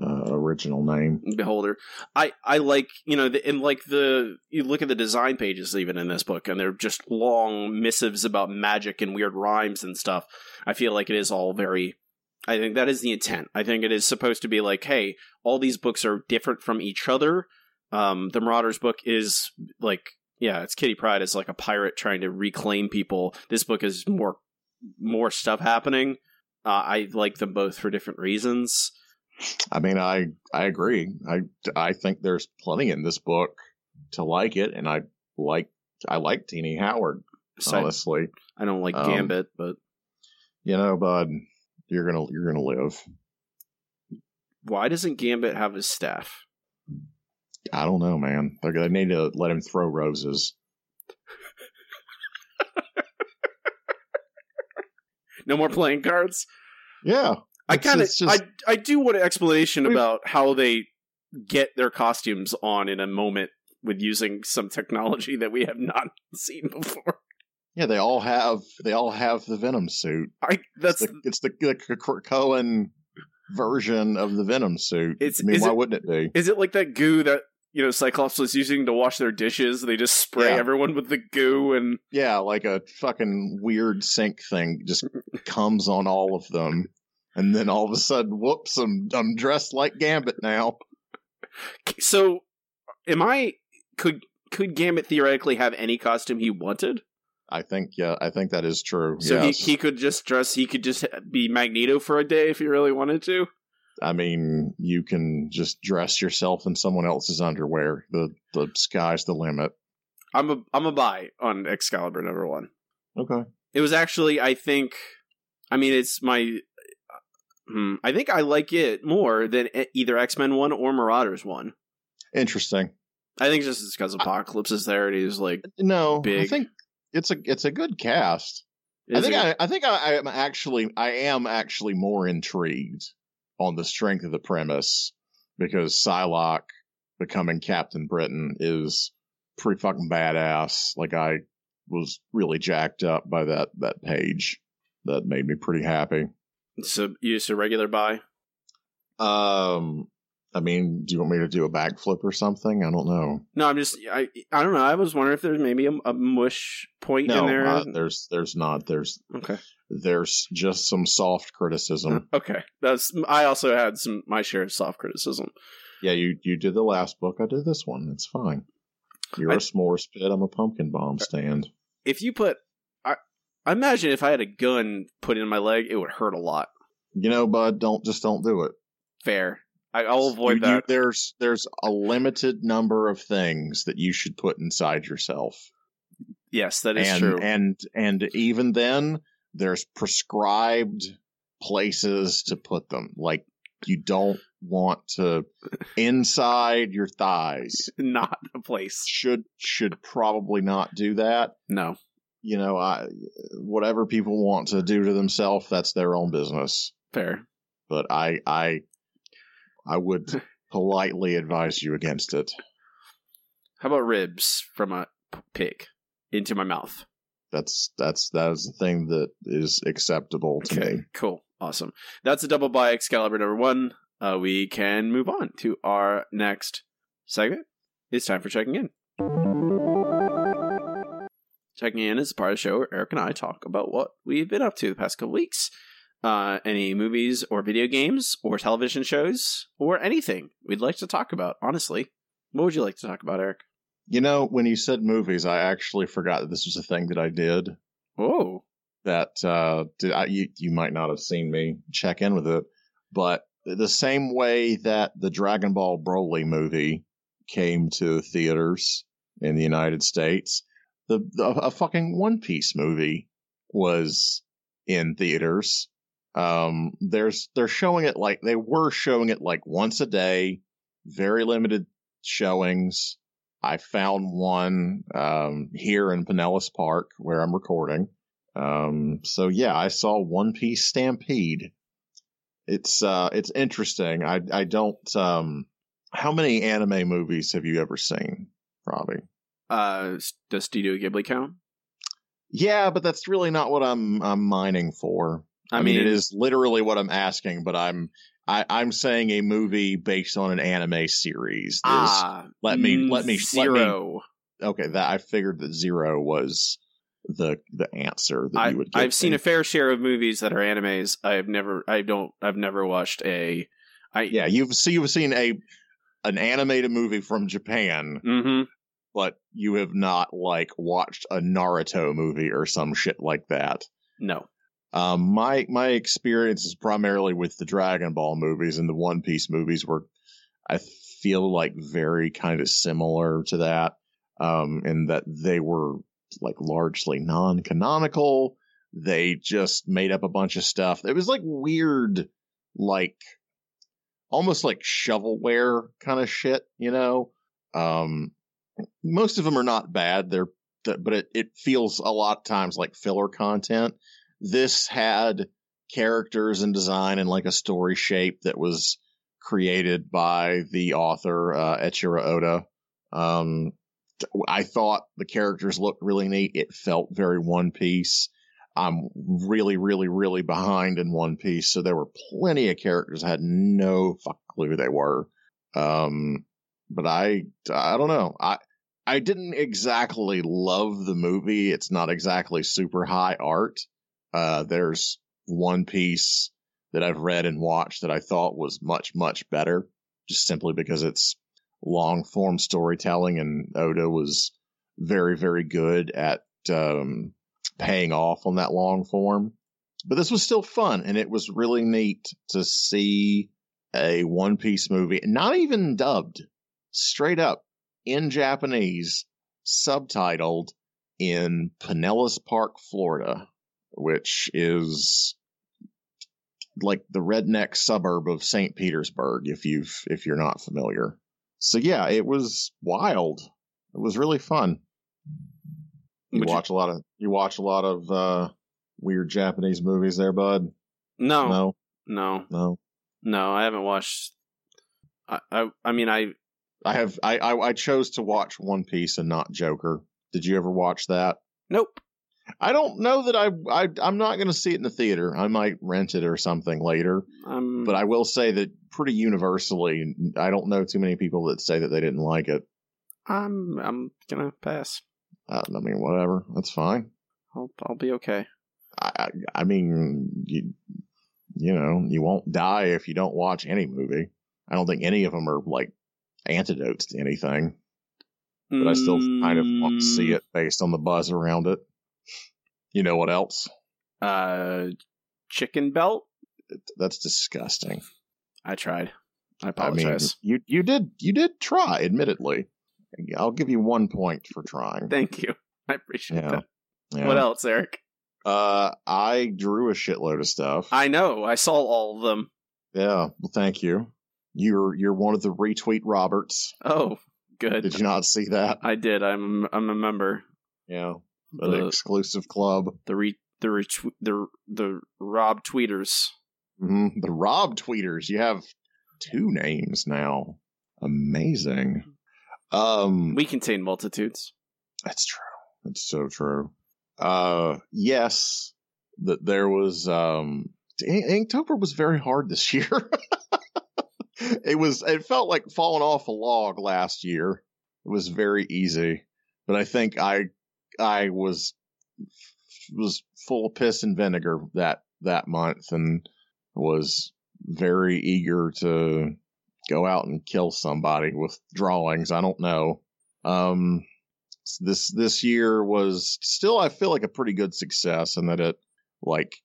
uh, original name. Beholder. I I like you know, the, and like the you look at the design pages even in this book, and they're just long missives about magic and weird rhymes and stuff. I feel like it is all very. I think that is the intent. I think it is supposed to be like, hey, all these books are different from each other. Um, the Marauders book is like, yeah, it's Kitty Pryde is like a pirate trying to reclaim people. This book is more more stuff happening. Uh, I like them both for different reasons. I mean, I I agree. I I think there's plenty in this book to like it, and I like I like Tini Howard. So honestly, I don't like Um, Gambit, but you know, bud, you're gonna you're gonna live. why doesn't Gambit have his staff? I don't know, man. They're gonna need to let him throw roses. No more playing cards. Yeah, I kind of, just- I, I do want an explanation about how they get their costumes on in a moment with using some technology that we have not seen before. yeah. They all have they all have the Venom suit. I that's It's the, it's the, the Cohen version of the Venom suit. It's- I mean, why it- wouldn't it be? is it like that goo that you know Cyclops was using to wash their dishes? They just spray Yeah. everyone with the goo and Yeah, like a fucking weird sink thing just comes on all of them. And then all of a sudden, whoops, I'm, I'm dressed like Gambit now. so. Am I could could Gambit theoretically have any costume he wanted? I think, yeah, I think that is true. So yes. he he could just dress. He could just be Magneto for a day if he really wanted to. I mean, you can just dress yourself in someone else's underwear. The the sky's the limit. I'm a I'm a buy on Excalibur number one. Okay. It was actually I think, I mean it's my, hmm, I think I like it more than either X Men one or Marauders one. Interesting. I think it's just because Apocalypse is there and he's like, No, I Big. think it's a it's a good cast. I think it- I, I think I, I am actually I am actually more intrigued on the strength of the premise because Psylocke becoming Captain Britain is pretty fucking badass. Like I was really jacked up by that that page. That made me pretty happy. so you just a regular buy. Um, I mean, do you want me to do a backflip or something? I don't know. No, I'm just I I don't know. I was wondering if there's maybe a, a mush point No, in there. uh, there's there's not. There's okay. there's just some soft criticism. Okay. That's I also had some my share of soft criticism. Yeah, you you did the last book. I did this one. It's fine. You're I- a s'mores pit. I'm a pumpkin bomb stand. If you put I I imagine if I had a gun put in my leg, it would hurt a lot. You know, bud, don't just don't do it. Fair. I, I'll avoid You- you- that. there's there's a limited number of things that you should put inside yourself. yes, that is and true. and and even then there's prescribed places to put them like you don't want to inside your thighs Not a place. should should probably not do that No. you know i whatever people want to do to themselves that's their own business Fair. but i i i would politely advise you against it How about ribs from a pig into my mouth? that's that's that is the thing that is acceptable to Okay, me cool, awesome. That's a double by Excalibur number one. Uh, we can move on to our next segment. It's time for checking in. Checking in is a part of the show where Eric and I talk about what we've been up to the past couple weeks. Uh, any movies or video games or television shows or anything we'd like to talk about. Honestly, what would you like to talk about, Eric? You know, when you said movies, I actually forgot that this was a thing that I did. Oh, That uh, did I, you you might not have seen me check in with it, but the same way that the Dragon Ball Broly movie came to theaters in the United States, the, the a fucking One Piece movie was in theaters. Um, there's they're showing it like they were showing it like once a day, very limited showings. I found one um, here in Pinellas Park where I'm recording. Um, so yeah, I saw One Piece Stampede. It's uh, it's interesting. I I don't. Um, how many anime movies have you ever seen, Robbie? uh, does Studio Ghibli count? Yeah, but that's really not what I'm I'm mining for. I, mean, it is literally what I'm asking, but I'm I, I'm saying a movie based on an anime series. Is, ah. let me- mm, let me- let me- zero. okay, that I figured that zero was the the answer that I, you would. Give I've seen a fair share of movies that are animes. I've never, I don't, I've never watched a. I Yeah, you've see you've seen a an animated movie from Japan, hmm but you have not like watched a Naruto movie or some shit like that. No. Um, my my experience is primarily with the Dragon Ball movies and the One Piece movies, were I feel like very kind of similar to that, um, in that they were like largely non-canonical. They just made up a bunch of stuff. It was like weird, like almost like shovelware kind of shit, you know. Um, most of them are not bad. They're but it, it feels a lot of times like filler content this had characters and design and like a story shape that was created by the author uh, Eiichiro Oda. Um, I thought the characters looked really neat. It felt very One Piece. I'm really, really, really behind in One Piece, so there were plenty of characters I had no fuck clue who they were. Um, but I, I don't know. I, I didn't exactly love the movie. It's not exactly super high art. Uh, there's one piece that I've read and watched that I thought was much, much better, just simply because it's long form storytelling and Oda was very, very good at, um, paying off on that long form. But this was still fun and it was really neat to see a One Piece movie, not even dubbed, straight up in Japanese, subtitled in Pinellas Park, Florida which is like the redneck suburb of St. Petersburg if you've if you're not familiar. So yeah, it was wild. It was really fun. You Would you- watch a lot of you watch a lot of uh weird Japanese movies there, bud? No, no, No, no, no. no. I haven't watched. I, I, I mean, I I have I, I I chose to watch One Piece and not Joker. Did you ever watch that? nope. I don't know that I, I I'm not going to see it in the theater. I might rent it or something later. Um, But I will say that pretty universally. I don't know too many people that say that they didn't like it. I'm I'm gonna pass. Uh, I mean, whatever. That's fine. I'll I'll be okay. I, I, I mean, you, you know, you won't die if you don't watch any movie. I don't think any of them are like antidotes to anything, but I still kind of want to see Mm, it based on the buzz around it. You know what else? Uh, chicken belt. That's disgusting. I tried. I I mean, apologize. you you did you did try, admittedly. I'll give you one point for trying. Thank you. I appreciate Yeah. that. Yeah. What else, Eric? Uh, I drew a shitload of stuff. I know. I saw all of them. yeah, well, thank you. You're you're one of the retweet Roberts. Oh, good. Did you not see that? I did. I'm I'm a member. Yeah, an The exclusive club. the re the retwe- the the Rob tweeters. hmm The Rob tweeters. You have two names now. Amazing. Um, We contain multitudes. That's true. That's so true. Uh, yes, that there was. Um, In- Inktober was very hard this year. it was. It felt like falling off a log last year. It was very easy, but I think I, I was, was full of piss and vinegar that that month, and was very eager to go out and kill somebody with drawings. I don't know. Um, this this year was still I feel like a pretty good success in that it like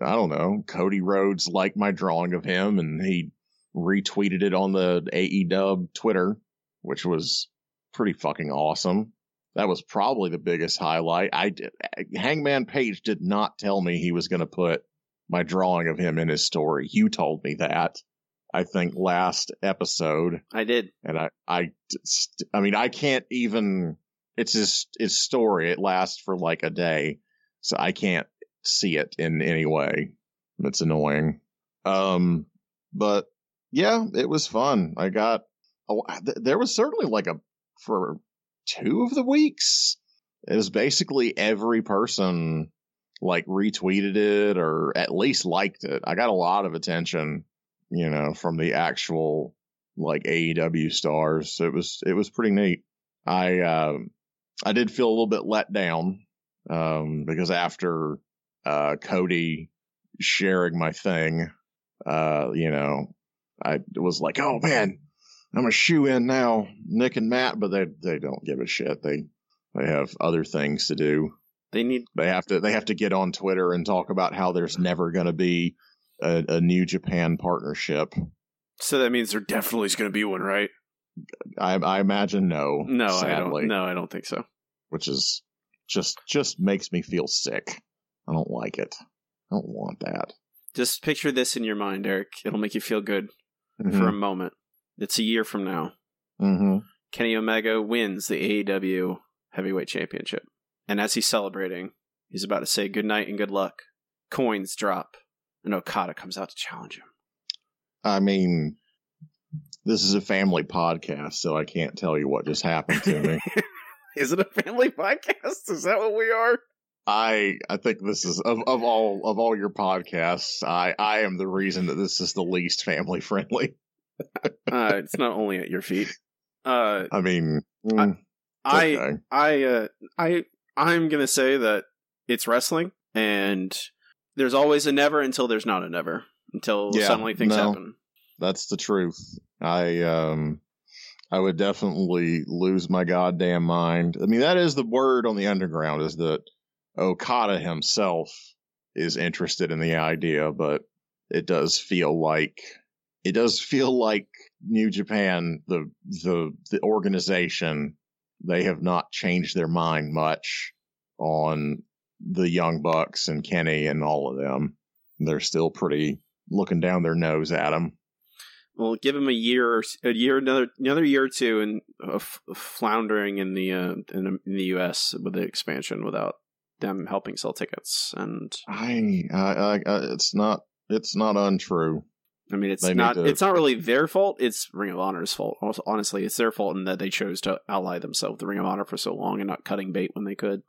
I don't know Cody Rhodes liked my drawing of him and he retweeted it on the AEW Twitter, which was pretty fucking awesome. That was probably the biggest highlight. I did Hangman Page did not tell me he was going to put my drawing of him in his story. You told me that. I think last episode I did. and I, I, I mean, I can't even. It's his his story. It lasts for like a day, so I can't see it in any way. It's annoying. Um, but yeah, it was fun. I got. Oh, th- there was certainly like a for two of the weeks. It was basically every person like retweeted it or at least liked it. I got a lot of attention, you know, from the actual like AEW stars. It was it was pretty neat. I um I did feel a little bit let down um because after uh Cody sharing my thing, uh you know, I was like, "Oh man, I'm a shoe in now, Nick and Matt," but they they don't give a shit. They they have other things to do. They need They have to they have to get on Twitter and talk about how there's never going to be a, a New Japan partnership. so that means there definitely is going to be one, right? I, I imagine no. No, I sadly, don't. No, I don't think so. which is just just makes me feel sick. I don't like it. I don't want that. Just picture this in your mind, Eric. It'll make you feel good for mm-hmm. a moment. It's a year from now. hmm Kenny Omega wins the AEW Heavyweight Championship. And as he's celebrating, he's about to say goodnight and good luck. Coins drop, and Okada comes out to challenge him. I mean, this is a family podcast, so I can't tell you what just happened to me. Is it a family podcast? Is that what we are? I I think this is of, of all of all your podcasts, I I am the reason that this is the least family friendly. Uh, it's not only at your feet. Uh, I mean, mm, I, okay. I, uh, I, I'm gonna say that it's wrestling, and there's always a never until there's not a never. Until Yeah, suddenly things no. happen. That's the truth. I um I would definitely lose my goddamn mind. I mean that is the word on the underground is that Okada himself is interested in the idea, but it does feel like it does feel like New Japan, the the the organization, they have not changed their mind much on the Young Bucks and Kenny and all of them. They're still pretty looking down their nose at them. Well, give him a year, a year, another another year or two, and of of floundering in the uh, in, the- in the U.S. with the expansion without them helping sell tickets. And I, I, I, I it's not, it's not untrue. I mean, it's They not to- it's not really their fault. It's Ring of Honor's fault. Also, honestly, it's their fault in that they chose to ally themselves with the Ring of Honor for so long and not cutting bait when they could.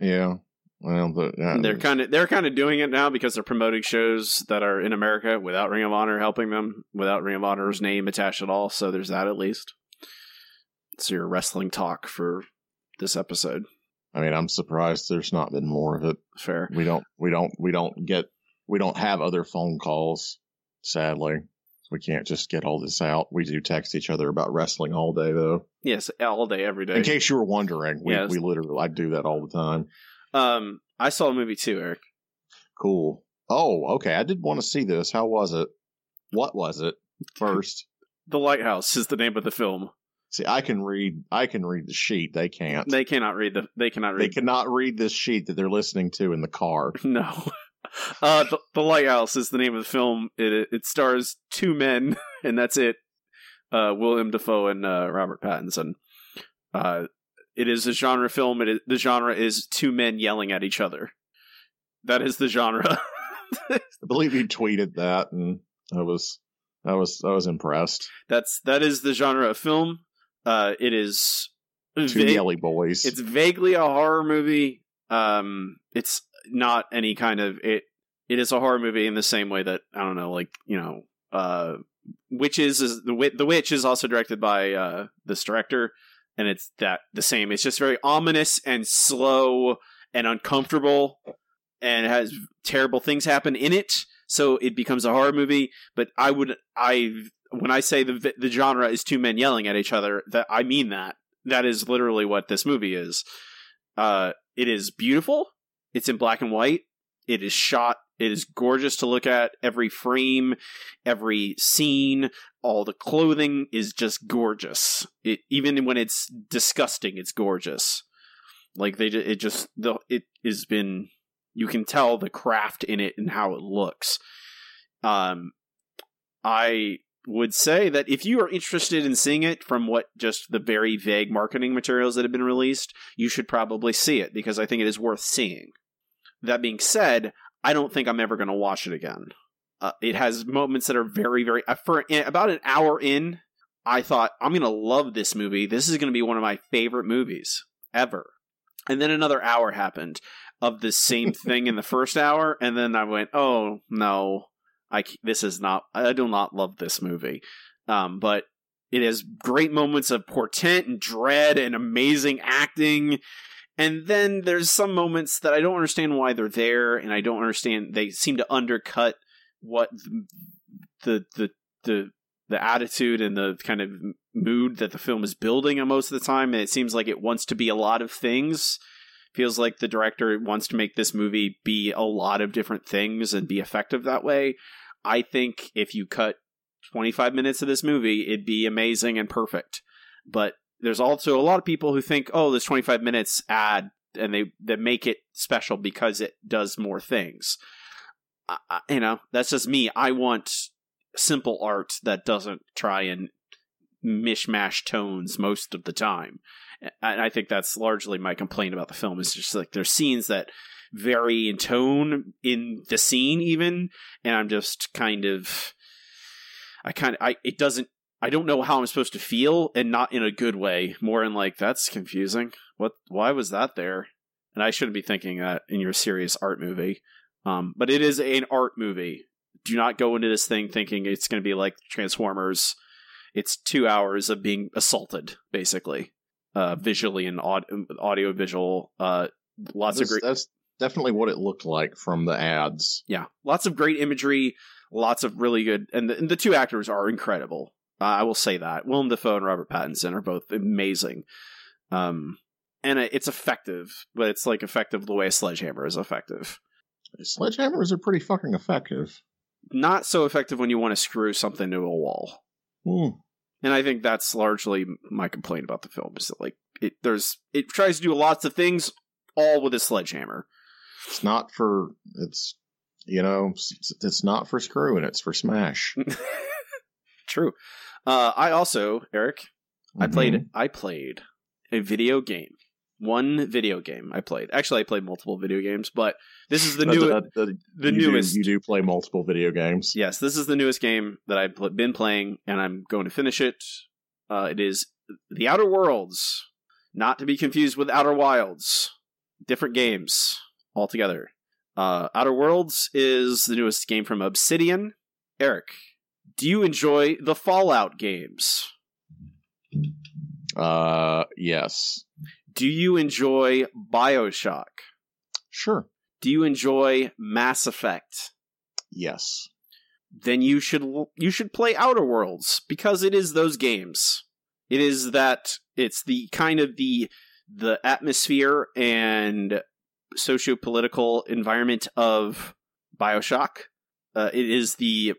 Yeah, Well, the, they're kind of they're kind of doing it now because they're promoting shows that are in America without Ring of Honor helping them, without Ring of Honor's name attached at all. So there's that at least. It's your wrestling talk for this episode. I mean, I'm surprised there's not been more of it. Fair. We don't, we don't, we don't get, we don't have other phone calls. Sadly, we can't just get all this out. We do text each other about wrestling all day, though. Yes, all day, every day. In case you were wondering, we, Yes. we literally, I do that all the time. Um, I saw a movie too, Eric. Cool. Oh, okay. I did want to see this. How was it? What was it? First, The Lighthouse is the name of the film. see, I can read. I can read the sheet. They can't. They cannot read the. They cannot They cannot read this sheet that they're listening to in the car. No. Uh, the, the Lighthouse is the name of the film. It it stars two men, and that's it. Uh, Willem Dafoe and uh, Robert Pattinson. Uh, it is a genre film. It is, the genre is two men yelling at each other. That is the genre. I believe you tweeted that, and I was, I was, I was impressed. that's that is the genre of film. Uh, it is Two vague- yelly boys. it's vaguely a horror movie. Um, it's not any kind of it. It is a horror movie in the same way that I don't know, like you know, uh, Witches is the the Witch is also directed by uh this director, and it's that the same. It's just very ominous and slow and uncomfortable, and has terrible things happen in it. So it becomes a horror movie. But I would I when I say the the genre is two men yelling at each other, that I mean that that is literally what this movie is. Uh, it is beautiful. It's in black and white. It is shot. It is gorgeous to look at. Every frame, every scene, all the clothing is just gorgeous. It even when it's disgusting, it's gorgeous. Like they, it just the it has been. You can tell the craft in it and how it looks. Um, I would say that if you are interested in seeing it from what just the very vague marketing materials that have been released, you should probably see it because I think it is worth seeing. That being said, I don't think I'm ever going to watch it again. Uh, it has moments that are very, very. Uh, for about an hour in, I thought I'm going to love this movie. This is going to be one of my favorite movies ever. And then another hour happened of the same thing in the first hour, and then I went, "Oh no, I this is not. I do not love this movie." Um, but it has great moments of portent and dread and amazing acting. And then there's some moments that I don't understand why they're there, and I don't understand. They seem to undercut what the the the the attitude and the kind of mood that the film is building most of the time. And it seems like it wants to be a lot of things. Feels like the director wants to make this movie be a lot of different things and be effective that way. I think if you cut 25 minutes of this movie, it'd be amazing and perfect. But there's also a lot of people who think, oh, this 25 minutes ad, and they, they make it special because it does more things. I, you know, that's just me. I want simple art that doesn't try and mishmash tones most of the time. And I think that's largely my complaint about the film is just like there's scenes that vary in tone in the scene even and I'm just kind of I kind of I it doesn't I don't know how I'm supposed to feel and not in a good way more in like that's confusing. What why was that there? And I shouldn't be thinking that in your serious art movie. Um but it is an art movie. Do not go into this thing thinking it's going to be like Transformers. It's 2 hours of being assaulted basically. Uh visually and aud- audio visual uh lots That's, of great that's definitely what it looked like from the ads. yeah, lots of great imagery, lots of really good, and the, and the two actors are incredible. Uh, I will say that Willem Dafoe and Robert Pattinson are both amazing. Um, and it's effective, but it's like effective the way a sledgehammer is effective. Sledgehammers are pretty fucking effective. Not so effective when you want to screw something to a wall. Hmm. And I think that's largely my complaint about the film is that like it there's it tries to do lots of things all with a sledgehammer. It's not for it's you know it's, it's not for screwing. It's for smash. True. Uh, I also, Eric, I played. I played a video game. One video game I played. Actually, I played multiple video games, but this is the new the you do- newest. you do play multiple video games. Yes, this is the newest game that I've been playing, and I'm going to finish it. Uh, it is The Outer Worlds, not to be confused with Outer Wilds. Different games altogether. Uh, Outer Worlds is the newest game from Obsidian. Eric, do you enjoy the Fallout games? Uh, yes, Do you enjoy Bioshock? sure, Do you enjoy Mass Effect? yes. Then you should you should play Outer Worlds because it is those games. It is that it's the kind of the the atmosphere and socio-political environment of Bioshock. Uh, it is the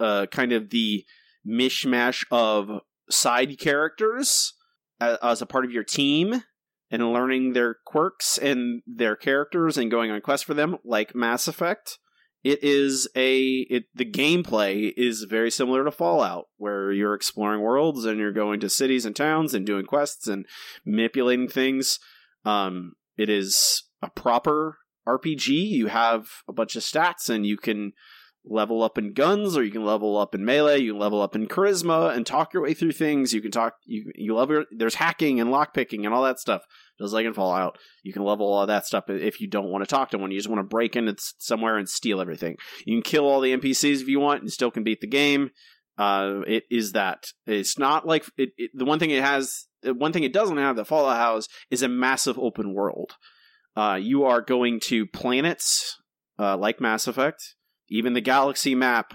uh, kind of the mishmash of side characters as, as a part of your team and learning their quirks and their characters and going on quests for them, like Mass Effect. It is a it the gameplay is very similar to Fallout, where you're exploring worlds and you're going to cities and towns and doing quests and manipulating things. Um, it is a proper RPG. You have a bunch of stats and you can level up in guns or you can level up in melee, you can level up in charisma and talk your way through things. You can talk you you level there's hacking and lockpicking and all that stuff. Just like in Fallout. You can level all that stuff if you don't want to talk to one. You just want to break into somewhere and steal everything. You can kill all the NPCs if you want and still can beat the game. Uh, it is that. It's not like it, it, the one thing it has. The one thing it doesn't have that Fallout has is a massive open world. Uh, you are going to planets uh, like Mass Effect. Even the galaxy map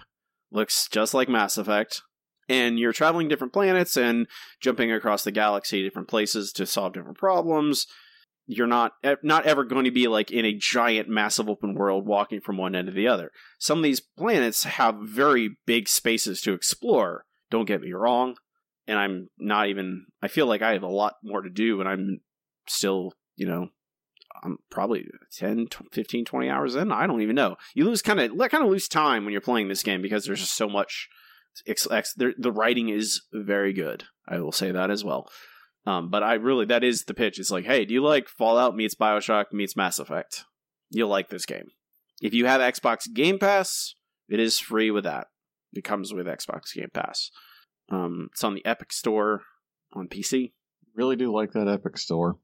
looks just like Mass Effect. And you're traveling different planets and jumping across the galaxy, different places to solve different problems. You're not not ever going to be like in a giant, massive open world, walking from one end to the other. Some of these planets have very big spaces to explore. Don't get me wrong, and I'm not even. I feel like I have a lot more to do, and I'm still, you know, I'm probably 10, 15, 20 hours in. I don't even know. You lose kind of kind of lose time when you're playing this game because there's just so much. The writing is very good. I will say that as well. Um, but I really that is the pitch. It's like, hey, do you like Fallout meets Bioshock meets Mass Effect? You'll like this game. If you have Xbox Game Pass, it is free with that. It comes with Xbox Game Pass. Um, it's on the Epic Store on PC. Really do like that Epic Store.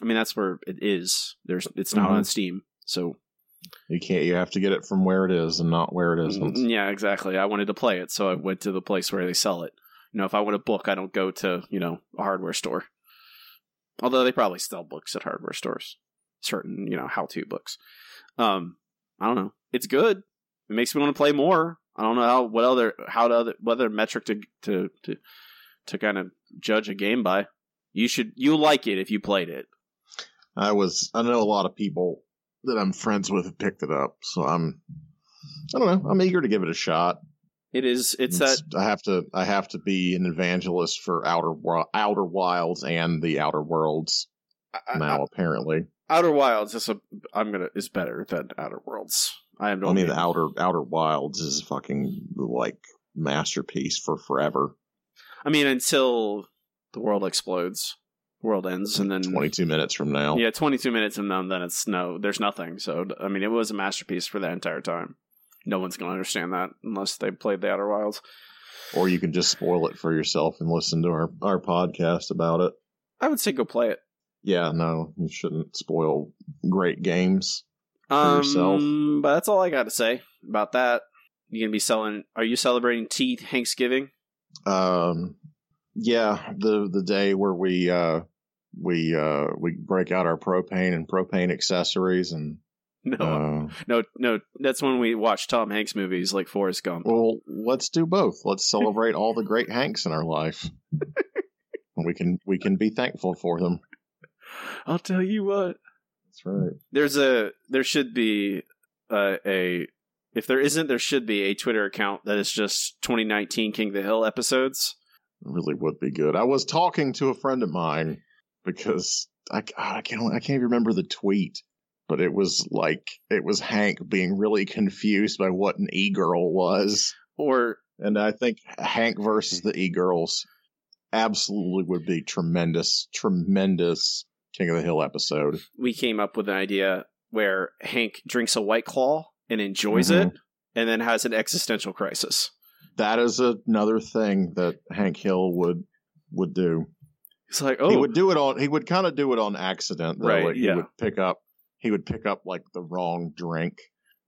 I mean, that's where it is. There's, it's not Mhm. on Steam, so You can't. You have to get it from where it is and not where it isn't. Mm, yeah, exactly. I wanted to play it, so I went to the place where they sell it. You know, if I want a book, I don't go to you know a hardware store. Although they probably sell books at hardware stores, certain you know how to books. Um, I don't know. It's good. It makes me want to play more. I don't know how what other how to other what other metric to to to to kind of judge a game by. You should you like it if you played it. I was. I know a lot of people that I'm friends with have picked it up, so I'm. I don't know. I'm eager to give it a shot. It is it's that I have to. I have to be an evangelist for Outer Outer Wilds and the Outer Worlds I- I- now. apparently, Outer Wilds is a I'm gonna is better than Outer Worlds. I am. I mean, the Outer Outer Wilds is fucking like masterpiece for forever. I mean, until the world explodes, world ends, and then 22 minutes from now. yeah, 22 minutes, and then then it's no, there's nothing. So I mean, it was a masterpiece for that entire time. No one's gonna understand that unless they played the Outer Wilds. Or you can just spoil it for yourself and listen to our, our podcast about it. I would say go play it. Yeah, no, you shouldn't spoil great games. Um, yourself. but that's all I got to say about that. You gonna be selling? Are you celebrating Tea Thanksgiving? Um, yeah, the the day where we uh we uh we break out our propane and propane accessories and No, uh, no, no. That's when we watch Tom Hanks movies like Forrest Gump. well, let's do both. Let's celebrate all the great Hanks in our life. we can we can be thankful for them. I'll tell you what. That's right. There's a there should be uh, a if there isn't there should be a Twitter account that is just 2019 King of the Hill episodes. really would be good. I was talking to a friend of mine because I, I can't I can't even remember the tweet, but it was like it was Hank being really confused by what an e girl was, Or and I think Hank versus the e girls absolutely would be tremendous, tremendous King of the Hill episode. we came up with an idea where Hank drinks a White Claw and enjoys Mhm. it, and then has an existential crisis. That is another thing that Hank Hill would would do. It's like, oh, He would do it on. He would kind of do it on accident, though. Right, Like, yeah. He would pick up. he would pick up like the wrong drink.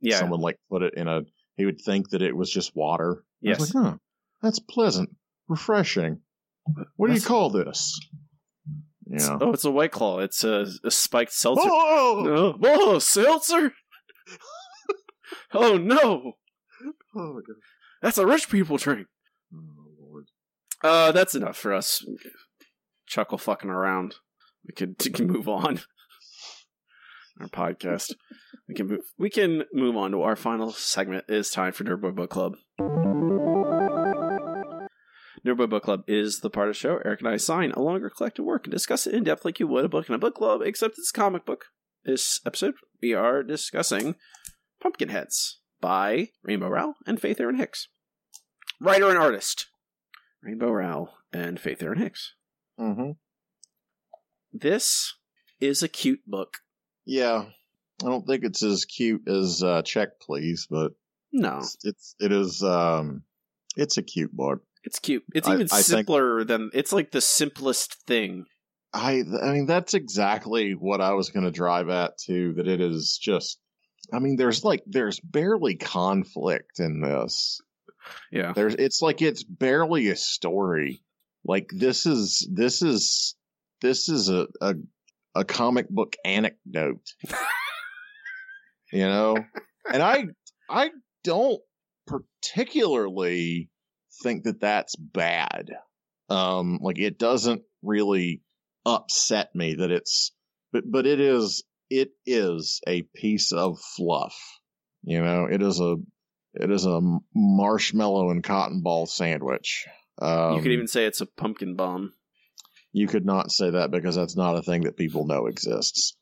Yeah. Someone like put it in a. He would think that it was just water. I Yes. was like, huh, that's pleasant, refreshing. What do you call this? Yeah. Oh, it's a white claw. It's a, a spiked seltzer. Oh, Oh, whoa, seltzer! oh no, oh my god. that's a rich people drink. Oh lord. Uh, that's enough for us. Chuckle fucking around. We could we can move on. Our podcast. We can move. We can move on to our final segment. It is time for Nerdboy Book Club. Nerdboy Book Club is the part of the show Eric and I assign a longer collected work and discuss it in depth like you would a book in a book club, except it's a comic book. This episode, we are discussing Pumpkinheads by Rainbow Rowell and Faith Erin Hicks. Writer and artist. Rainbow Rowell and Faith Erin Hicks. Mm-hmm. This is a cute book. Yeah. I don't think it's as cute as uh, Check Please, but No, it's, it's it is um it's a cute book. it's cute. It's even I think- simpler than it's like the simplest thing. I I mean that's exactly what I was going to drive at too that it is just I mean there's like there's barely conflict in this. Yeah. There's it's like it's barely a story. Like this is this is this is a a, a comic book anecdote. you know? And I I don't particularly think that that's bad. Um like it doesn't really upset me that it's but but it is it is a piece of fluff. You know, it is a it is a marshmallow and cotton ball sandwich. Um, you could even say it's a pumpkin bomb. you could not say that because that's not a thing that people know exists.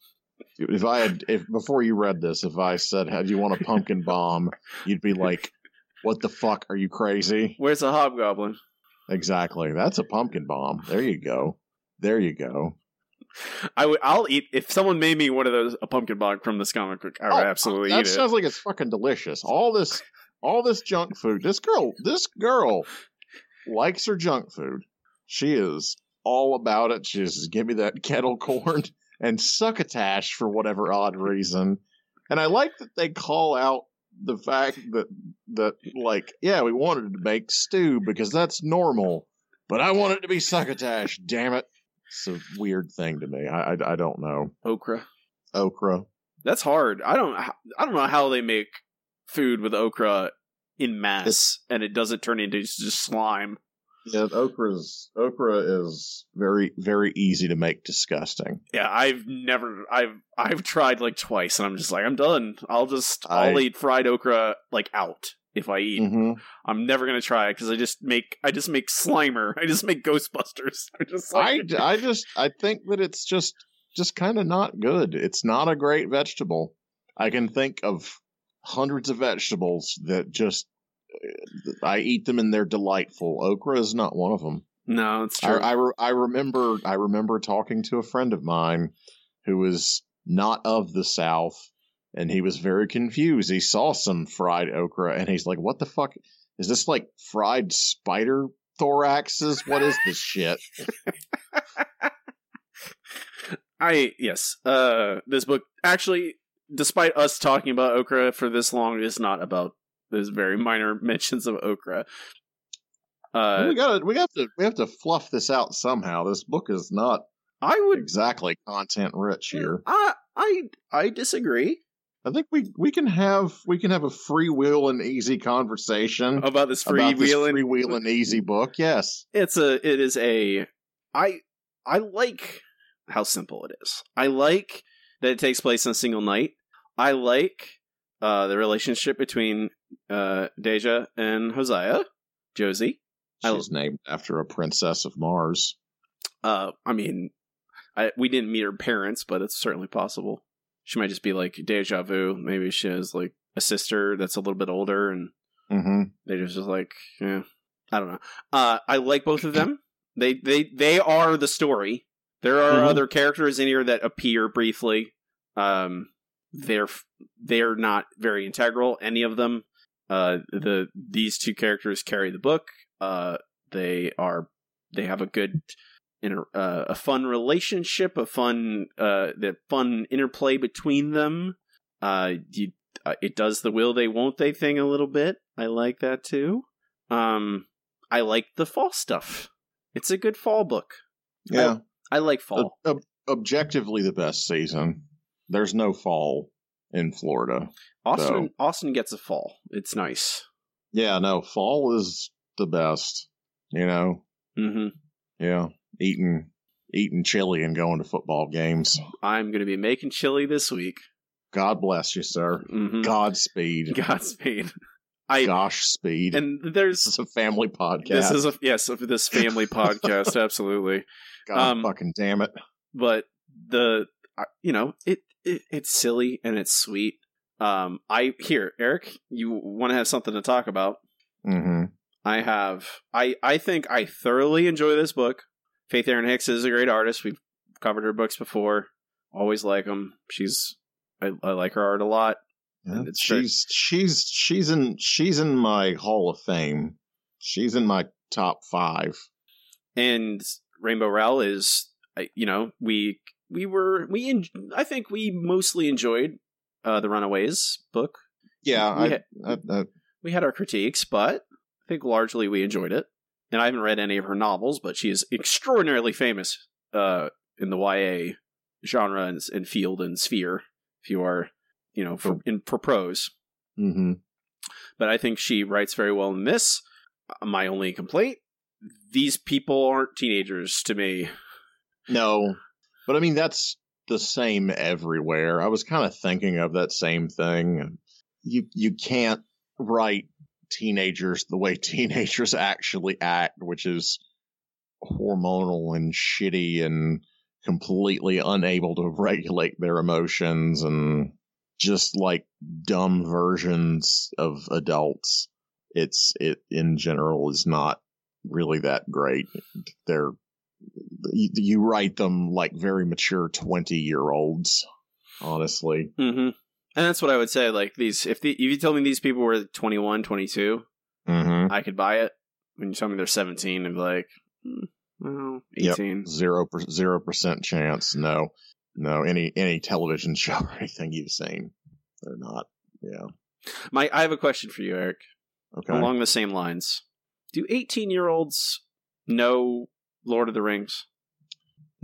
If I had, if before you read this, if I said, "How do you want a pumpkin bomb?" You'd be like, "What the fuck? Are you crazy?" Where's the hobgoblin? Exactly. That's a pumpkin bomb. There you go. There you go. I would. I'll eat if someone made me one of those a pumpkin bomb from this comic book. I would Oh, absolutely that eat it. sounds like it's fucking delicious. All this, all this junk food. This girl, this girl likes her junk food. She is all about it. She just give me that kettle corn and succotash for whatever odd reason. And I like that they call out the fact that that like, yeah, we wanted to make stew because that's normal, but I want it to be succotash. Damn it! It's a weird thing to me. I I, I don't know okra. okra. That's hard. I don't. I don't know how they make food with okra in mass and it doesn't turn into just slime. Yeah, okra's okra is very very easy to make disgusting. Yeah, I've never. I've I've tried like twice, and I'm just like, I'm done. I'll just I'll eat fried okra like out if I eat. Mm-hmm. I'm never gonna try it because I just make I just make Slimer. I just make Ghostbusters. I just I I just I think that it's just just kind of not good. It's not a great vegetable. I can think of hundreds of vegetables that just I eat them and they're delightful. Okra is not one of them. no, it's I true. I, re- I remember I remember talking to a friend of mine who was not of the South, and he was very confused. He saw some fried okra, and he's like, "What the fuck is this? Like fried spider thoraxes? What is this shit?" I yes. Uh, this book actually, despite us talking about okra for this long, is not about. those very minor mentions of okra. Uh, we got to we have to we have to fluff this out somehow. This book is not I would. exactly content rich here. I I I disagree I think we we can have we can have a free will and easy conversation about this about this freewheeling. free and easy book. Yes. it's a it is a i i like how simple it is i like that it takes place in a single night i like uh the relationship between uh deja and hosea josie I- She's named after a princess of Mars. uh i mean I, we didn't meet her parents but it's certainly possible she might just be like deja vu maybe she has like a sister that's a little bit older and Mm-hmm. They just was like, yeah, I don't know. Uh, I like both of them. They they they are the story. There are Mhm. other characters in here that appear briefly. Um, they're they're not very integral. Any of them. Uh, the these two characters carry the book. Uh, they are they have a good inter- uh, a fun relationship, a fun uh, the fun interplay between them. Uh, you, uh, it does the will they won't they thing a little bit. I like that too. Um, I like the fall stuff. It's a good fall book. Yeah. I like fall. Ob- objectively the best season. There's no fall in Florida. Austin so- Austin gets a fall. It's nice. Yeah, no, fall is the best. You know, hmm yeah, eating eating chili and going to football games. I'm going to be making chili this week. God bless you, sir. hmm Godspeed. Godspeed. I Gosh, speed. and this there's is a family podcast. this is a yes of this family podcast absolutely. God um, fucking damn it. But the you know it, it it's silly and it's sweet. Um, I here Eric, you want to have something to talk about? hmm I have. I I think I thoroughly enjoy this book. Faith Erin Hicks is a great artist. We've covered her books before. Always like them. She's I, I like her art a lot. And it's very- she's she's she's in she's in my Hall of Fame. She's in my top five. And Rainbow Rowell is, you know, we we were we en- I think we mostly enjoyed uh, the Runaways book. Yeah, we, I, had, I, I, we had our critiques, but I think largely we enjoyed it. And I haven't read any of her novels, but she is extraordinarily famous uh, in the YA genre and, and field and sphere. If you are, you know, for in for prose, mhm. but I think she writes very well in this. Uh, My only complaint: these people aren't teenagers to me. No, but I mean that's the same everywhere. I was kind of thinking of that same thing. You you can't write teenagers the way teenagers actually act, which is hormonal and shitty and completely unable to regulate their emotions and just like dumb versions of adults. It's it in general is not really that great. They're you, you write them like very mature 20 year olds honestly Mm-hmm. And that's what I would say. Like these, if the if you told me these people were 21, 22, mm-hmm. I could buy it. When you tell me they're 17, I'd be like, hmm, well, Yep. 18. zero per, zero percent chance no no any any television show or anything you've seen they're not yeah My, I have a question for you, Eric. okay Along the same lines, do 18 year olds know Lord of the Rings?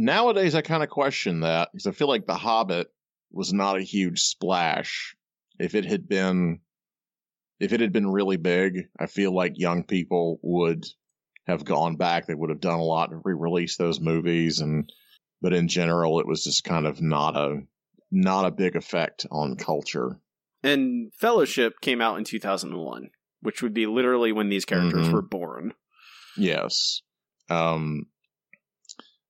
nowadays i kind of question that because i feel like the hobbit was not a huge splash if it had been if it had been really big i feel like young people would have gone back they would have done a lot to re-release those movies and but in general it was just kind of not a not a big effect on culture And Fellowship came out in 2001, which would be literally when these characters Mhm. were born. yes um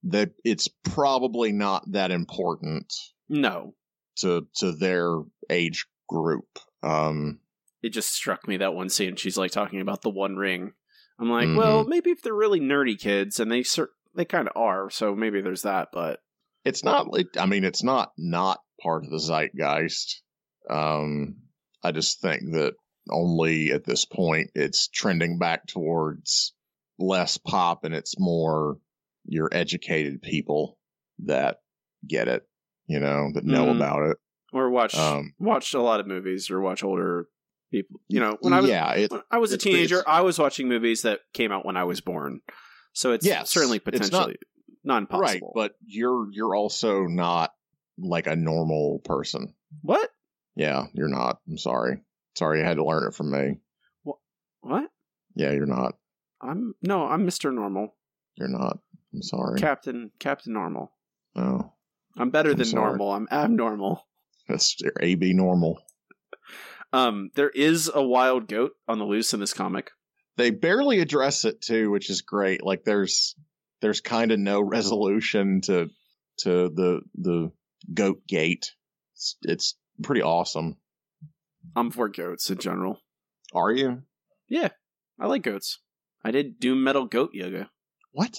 that it's probably not that important No, to to their age group um it just struck me that one scene. She's like talking about the One Ring. I'm like, Mhm. well, maybe if they're really nerdy kids, and they cer- they kind of are, so maybe there's that. But it's not like i mean it's not not part of the zeitgeist um i just think that only at this point it's trending back towards less pop and it's more your educated people that get it you know that know Mhm. about it or watch Um, watch a lot of movies or watch older people. You know, when I was yeah it, I was a teenager, I was watching movies that came out when I was born. So it's Yes, certainly it's not- potentially not, right but you're you're also not like a normal person what? yeah you're not i'm sorry sorry you had to learn it from me What? yeah you're not I'm no, I'm Mr. Normal. you're not i'm sorry Captain Captain Normal. no I'm better I'm than sorry. normal. I'm abnormal. That's your AB normal. Um, there is a wild goat on the loose in this comic. They barely address it too, which is great. Like there's there's kind of no resolution to to the the goat gate. It's, it's pretty awesome. I'm for goats in general. Are you? Yeah, I like goats. I did doom metal goat yoga. What?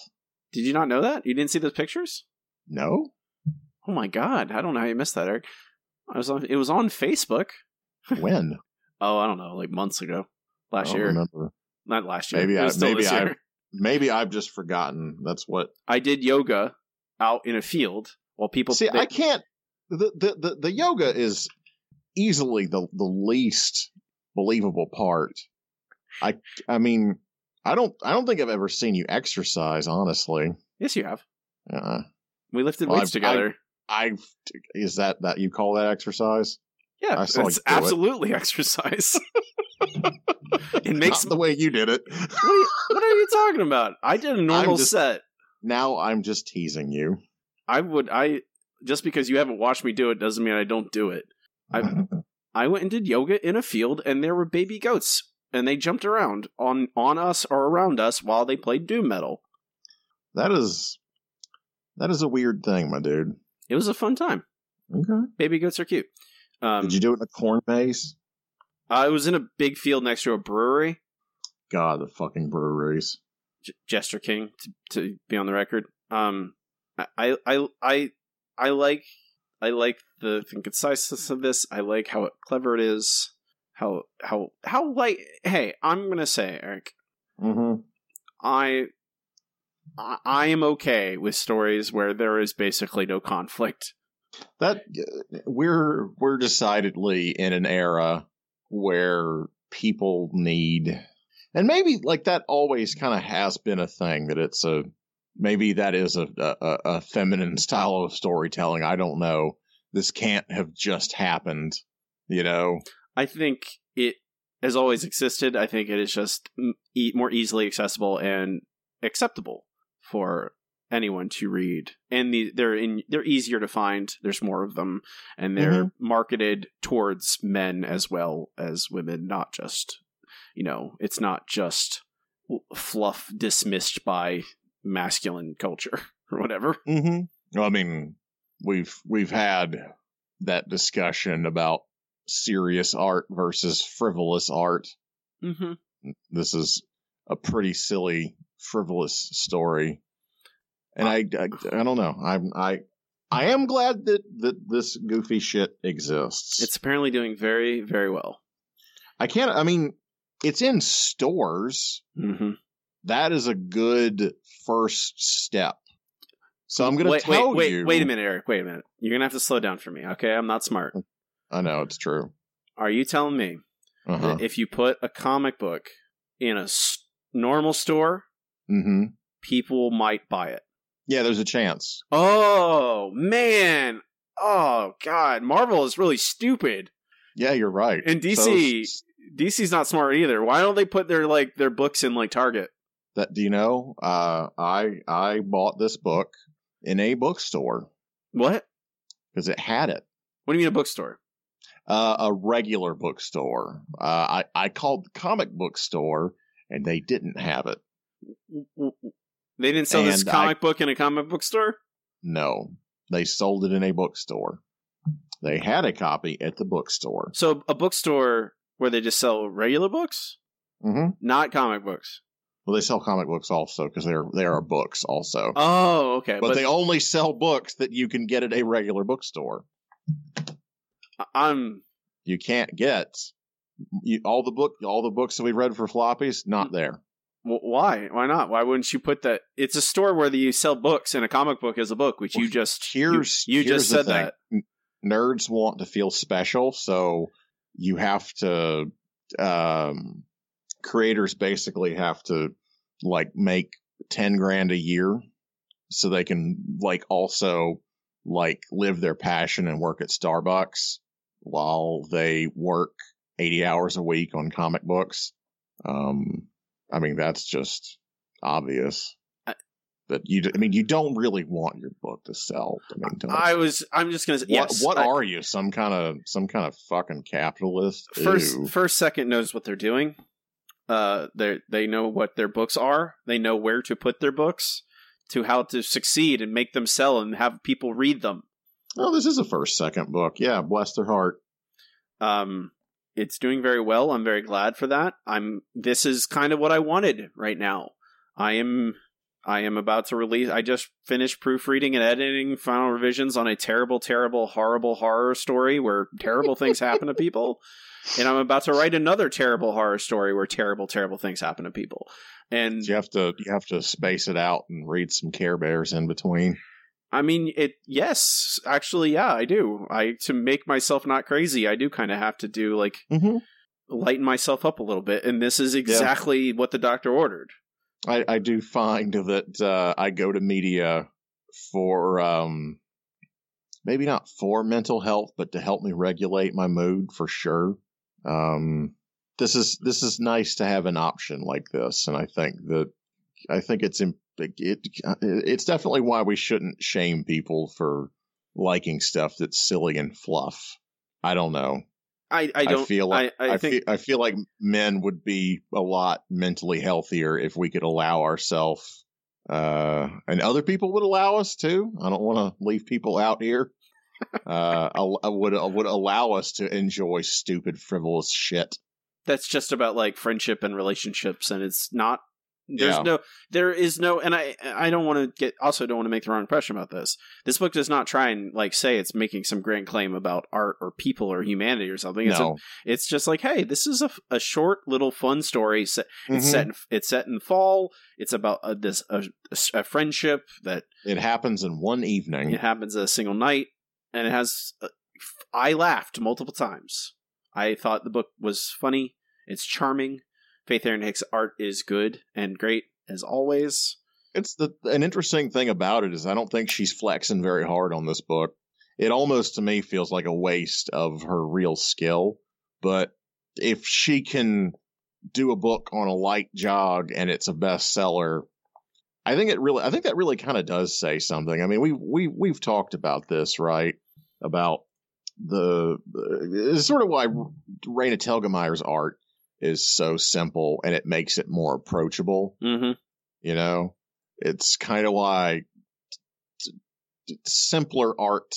Did you not know that? You didn't see those pictures? No? Oh my god! I don't know how you missed that, Eric. I was on. It was on Facebook. When? Oh, I don't know, like months ago, I last don't year. remember. Not last year. Maybe I maybe I maybe I've just forgotten. That's what. I did yoga out in a field while people See, they- I can't. The, the the the yoga is easily the the least believable part. I I mean, I don't I don't think I've ever seen you exercise. Honestly, Yes, you have. uh, We lifted Well, weights I've- together. I've is that that you call that exercise? yeah, I saw it's do it. absolutely exercise. it makes Not the way you did it. what, are you, what are you talking about? I did a normal just- set. now I'm just teasing you. I would I just because you haven't watched me do it doesn't mean I don't do it. I I went and did yoga in a field and there were baby goats and they jumped around on on us or around us while they played doom metal. that is that is a weird thing, my dude. It was a fun time. Okay. Baby goats are cute. Um, Did you do it in a corn maze? I was in a big field next to a brewery, God, the fucking breweries. J- Jester King, to, to be on the record. Um, I, I, I, I like, I like the, the conciseness of this. I like how clever it is. How, how, how like. Hey, I'm gonna say, Eric, Mm-hmm. I, I, I am okay with stories where there is basically no conflict. That we're we're decidedly in an era where people need, and maybe like that always kind of has been a thing that it's a maybe that is a, a a feminine style of storytelling. I don't know. This can't have just happened, you know. I think it has always existed. I think it is just e- more easily accessible and acceptable for anyone to read. And the, they're in they're easier to find. There's more of them, and they're marketed towards men as well as women. Not just you know, it's not just fluff dismissed by masculine culture or whatever. Mm-hmm. Well, I mean, we've we've had that discussion about serious art versus frivolous art. Mm-hmm. This is a pretty silly, frivolous story, and I, I, I don't know. I'm I I am glad that that this goofy shit exists. It's apparently doing very very well. I can't. I mean, it's in stores. Mm-hmm. That is a good first step. So I'm going to tell wait, wait, you. Wait a minute, Eric. Wait a minute. You're gonna have to slow down for me. Okay, I'm not smart. I know it's true. Are you telling me Uh-huh. that if you put a comic book in a s- normal store, Mm-hmm. people might buy it? Yeah, there's a chance. Oh man! Oh god! Marvel is really stupid, Yeah, you're right. and DC So, DC's not smart either. Why don't they put their like their books in like Target? that do you know? Uh, I I bought this book in a bookstore What? because it had it. What do you mean a bookstore? Uh, a regular bookstore. Uh, I I called the comic book store and they didn't have it. They didn't sell this And I- comic book in a comic book store. No, they sold it in a bookstore. They had a copy at the bookstore. So a bookstore where they just sell regular books, Mm-hmm. not comic books. Well, they sell comic books also because they're they are books also. Oh, okay. but, they only sell books that you can get at a regular bookstore. I'm You can't get you, all the book all the books that we read for floppies not there. Why? Why not? Why wouldn't you put that? It's a store where you sell books, and a comic book is a book, which you just Here's you, here's just said thing. that. Nerds want to feel special, so you have to um creators basically have to like make 10 grand a year so they can like also like live their passion and work at Starbucks while they work 80 hours a week on comic books. Um, I mean, that's just obvious. I- that you, I mean, you don't really want your book to sell. I mean, I was. I'm just gonna. say what, yes. what I- are you? Some kind of, some kind of fucking capitalist? first? Ew. First Second knows what they're doing. Uh, they they know what their books are. They know where to put their books, to how to succeed and make them sell and have people read them. Oh, this is a First Second book. Yeah, bless their heart. Um, it's doing very well. I'm very glad for that. I'm. This is kind of what I wanted right now. I am I am about to release. I just finished proofreading and editing final revisions on a terrible, terrible, horrible horror story where terrible things happen to people. And I'm about to write another terrible horror story where terrible, terrible things happen to people. And You have to you have to space it out and read some Care Bears in between. I mean, it. Yes, actually, yeah, I do. I to make myself not crazy, I do kind of have to do like Mm-hmm. lighten myself up a little bit, and this is exactly what the doctor ordered. I, I do find that uh, I go to media for um, maybe not for mental health, but to help me regulate my mood for sure. Um, this is this is nice to have an option like this, and I think that I think it's it, it's definitely why we shouldn't shame people for liking stuff that's silly and fluff. I don't know. I, I don't feel like I, I, I, think feel, I feel like men would be a lot mentally healthier if we could allow ourselves, uh, and other people would allow us too. I don't want to leave people out here. uh, I, I would I would allow us to enjoy stupid, frivolous shit. that's just about like friendship and relationships, and it's not. There's Yeah. no, there is no, and I, I don't want to get, also don't want to make the wrong impression about this. This book does not try and like say it's making some grand claim about art or people or humanity or something. It's, a, No, it's just like, hey, this is a, a short little fun story. Set, It's Mhm. set, in, it's set in fall. It's about a, this a, a friendship that it happens in one evening. it happens a single night, and it has. Uh, I laughed multiple times. I thought the book was funny. It's charming. Faith Erin Hicks' art is good and great as always. It's the an interesting thing about it is I don't think she's flexing very hard on this book. It almost to me feels like a waste of her real skill. But if she can do a book on a light jog and it's a bestseller, I think it really I think that really kind of does say something. I mean, we we we've talked about this, right? About the sort of why Raina Telgemeier's art is so simple and it makes it more approachable Mm-hmm. you know it's kind of why t- t- simpler art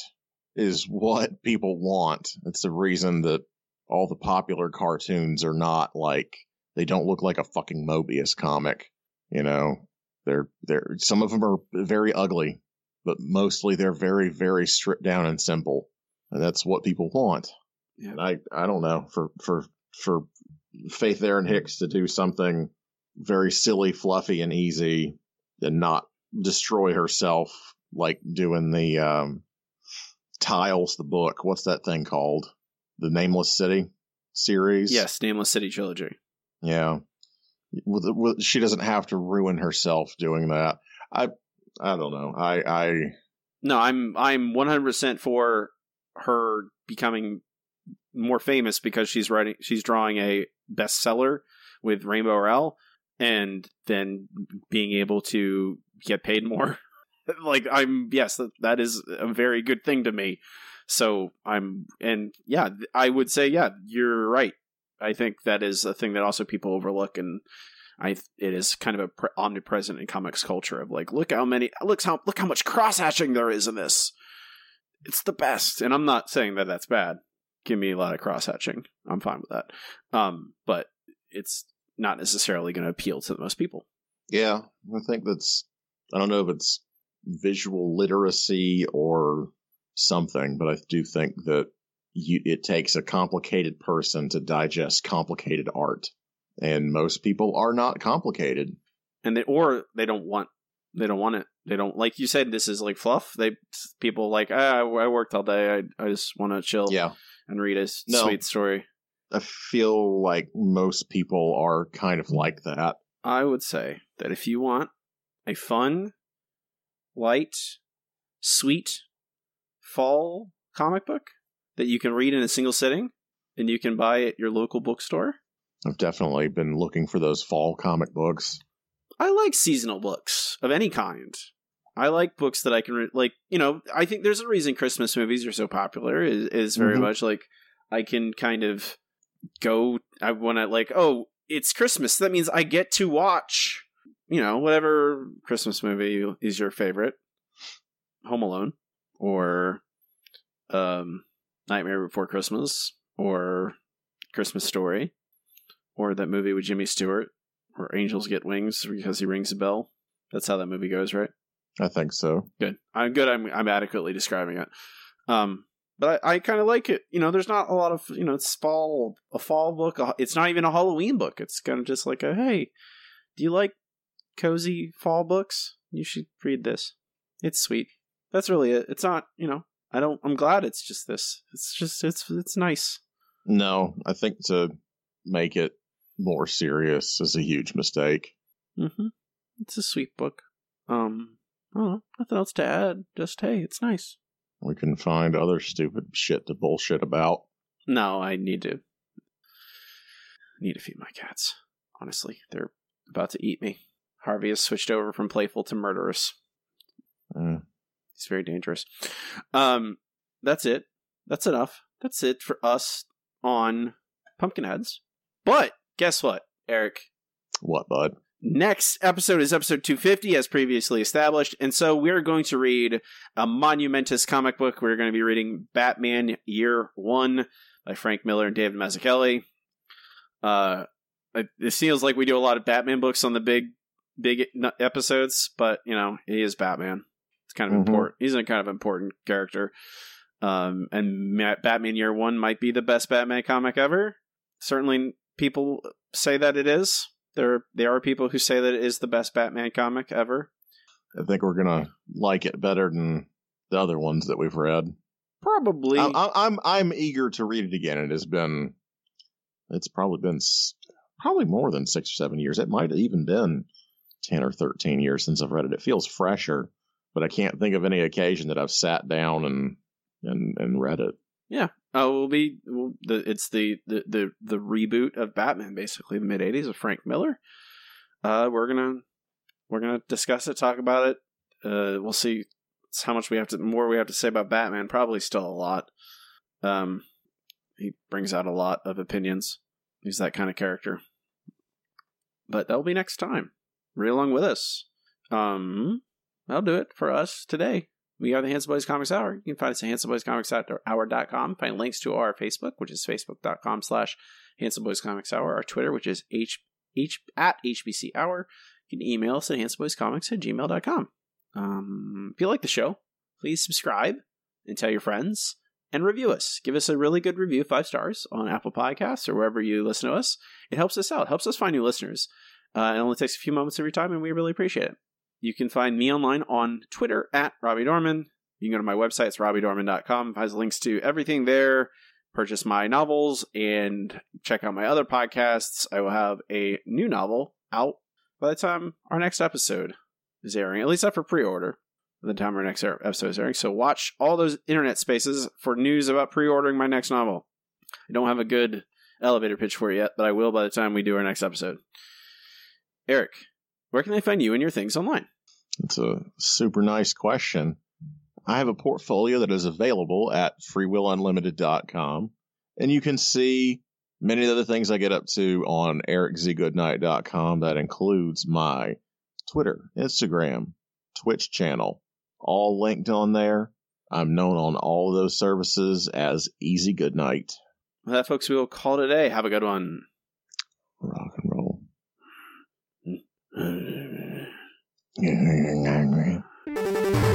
is what people want it's the reason that all the popular cartoons are not like they don't look like a fucking Moebius comic you know they're they're some of them are very ugly but mostly they're very very stripped down and simple and that's what people want Yeah. and i i don't know for for for faith erin hicks to do something very silly, fluffy, and easy, and not destroy herself like doing the um, tiles. The book, what's that thing called? The Nameless City series. Yes, Nameless City trilogy. Yeah. She doesn't have to ruin herself doing that. I I don't know. I I No, I'm I'm 100% for her becoming more famous because she's writing she's drawing a bestseller with Rainbow Rowell and then being able to get paid more. like I'm yes, that, that is a very good thing to me. So I'm and yeah, I would say yeah, you're right. I think that is a thing that also people overlook and I it is kind of a pre- omnipresent in comics culture of like look how many looks how look how much cross hatching there is in this. It's the best, and I'm not saying that that's bad. Give me a lot of cross hatching. I'm fine with that. Um, but it's not necessarily going to appeal to most people. yeah. I think that's I don't know if it's visual literacy or something, but I do think that you, it takes a complicated person to digest complicated art, and most people are not complicated. and they or they don't want they don't want it they don't like you said this is like fluff they people like ah, I worked all day I, I just want to chill Yeah, and read a No. sweet story I feel like most people are kind of like that. I would say that if you want a fun light sweet fall comic book that you can read in a single sitting and you can buy at your local bookstore I've definitely been looking for those fall comic books. I like seasonal books of any kind. I like books that I can re- like. You know, I think there's a reason Christmas movies are so popular. Is, is very Mhm. much like I can kind of go. I want to like. Oh, it's Christmas. That means I get to watch. You know, whatever Christmas movie is your favorite. Home Alone, or um, Nightmare Before Christmas, or Christmas Story, or that movie with Jimmy Stewart where angels get wings because he rings a bell That's how that movie goes, right? I think so. Good. I'm good. I'm I'm adequately describing it. Um, but I, I kind of like it. You know, there's not a lot of you know, it's fall a fall book. a- It's not even a Halloween book. It's kind of just like a hey, do you like cozy fall books? You should read this. It's sweet. That's really it. It's not you know. I don't. I'm glad it's just this. It's just it's it's nice. No, I think to make it more serious is a huge mistake. Mm-hmm. It's a sweet book. Um, know. Nothing else to add. Just hey, it's nice. We can find other stupid shit to bullshit about. No, I need to need to feed my cats. Honestly, they're about to eat me. Harvey has switched over from playful to murderous. Uh, He's very dangerous. Um, that's it. That's enough. That's it for us on Pumpkinheads. But guess what, Eric? what, bud? Next episode is episode 250, as previously established. And so we're going to read a monumentous comic book. We're going to be reading Batman Year One by Frank Miller and David Mazzucchelli. Uh, it, feels like we do a lot of Batman books on the big, big episodes, but you know, he is Batman. It's kind of Mhm. important. He's a kind of important character. Um, and Ma- Batman Year One might be the best Batman comic ever. Certainly, people say that it is. There, there are people who say that it is the best Batman comic ever. I think we're gonna like it better than the other ones that we've read. Probably, I'm, I'm I'm eager to read it again. It has been, it's probably been probably more than six or seven years. It might have even been ten or thirteen years since I've read it. It feels fresher, but I can't think of any occasion that I've sat down and and and read it. Oh, we'll be well, the it's the, the the the reboot of Batman, basically the mid '80s of Frank Miller. Uh, we're gonna we're gonna discuss it, talk about it. Uh, we'll see how much we have to more we have to say about Batman. Probably still a lot. Um, he brings out a lot of opinions. He's that kind of character. But that'll be next time. Read along with us. Um, that'll do it for us today. We are the Handsome Boys Comics Hour. You can find us at handsomeboyscomics.hour.com. Find links to our Facebook, which is facebook.com slash Handsome Boys Comics Hour. Our Twitter, which is h, h at HBC Hour. You can email us at handsomeboyscomics at gmail.com. Um, if you like the show, please subscribe and tell your friends and review us. Give us a really good review, five stars, on Apple Podcasts or wherever you listen to us. It helps us out, helps us find new listeners. Uh, it only takes a few moments your time, and we really appreciate it. You can find me online on Twitter at Robbie Dorman. You can go to my website, it's robbiedorman.com. It has links to everything there. Purchase my novels and check out my other podcasts. I will have a new novel out by the time our next episode is airing, at least after pre order, the time our next episode is airing. So watch all those internet spaces for news about pre ordering my next novel. I don't have a good elevator pitch for it yet, but I will by the time we do our next episode. Eric, where can they find you and your things online? It's a super nice question. I have a portfolio that is available at freewillunlimited.com, and you can see many of the things I get up to on ericzgoodnight.com. That includes my Twitter, Instagram, Twitch channel, all linked on there. I'm known on all of those services as Easy Goodnight. Well, that, folks, we will call it a day. Have a good one. Rock you're not right.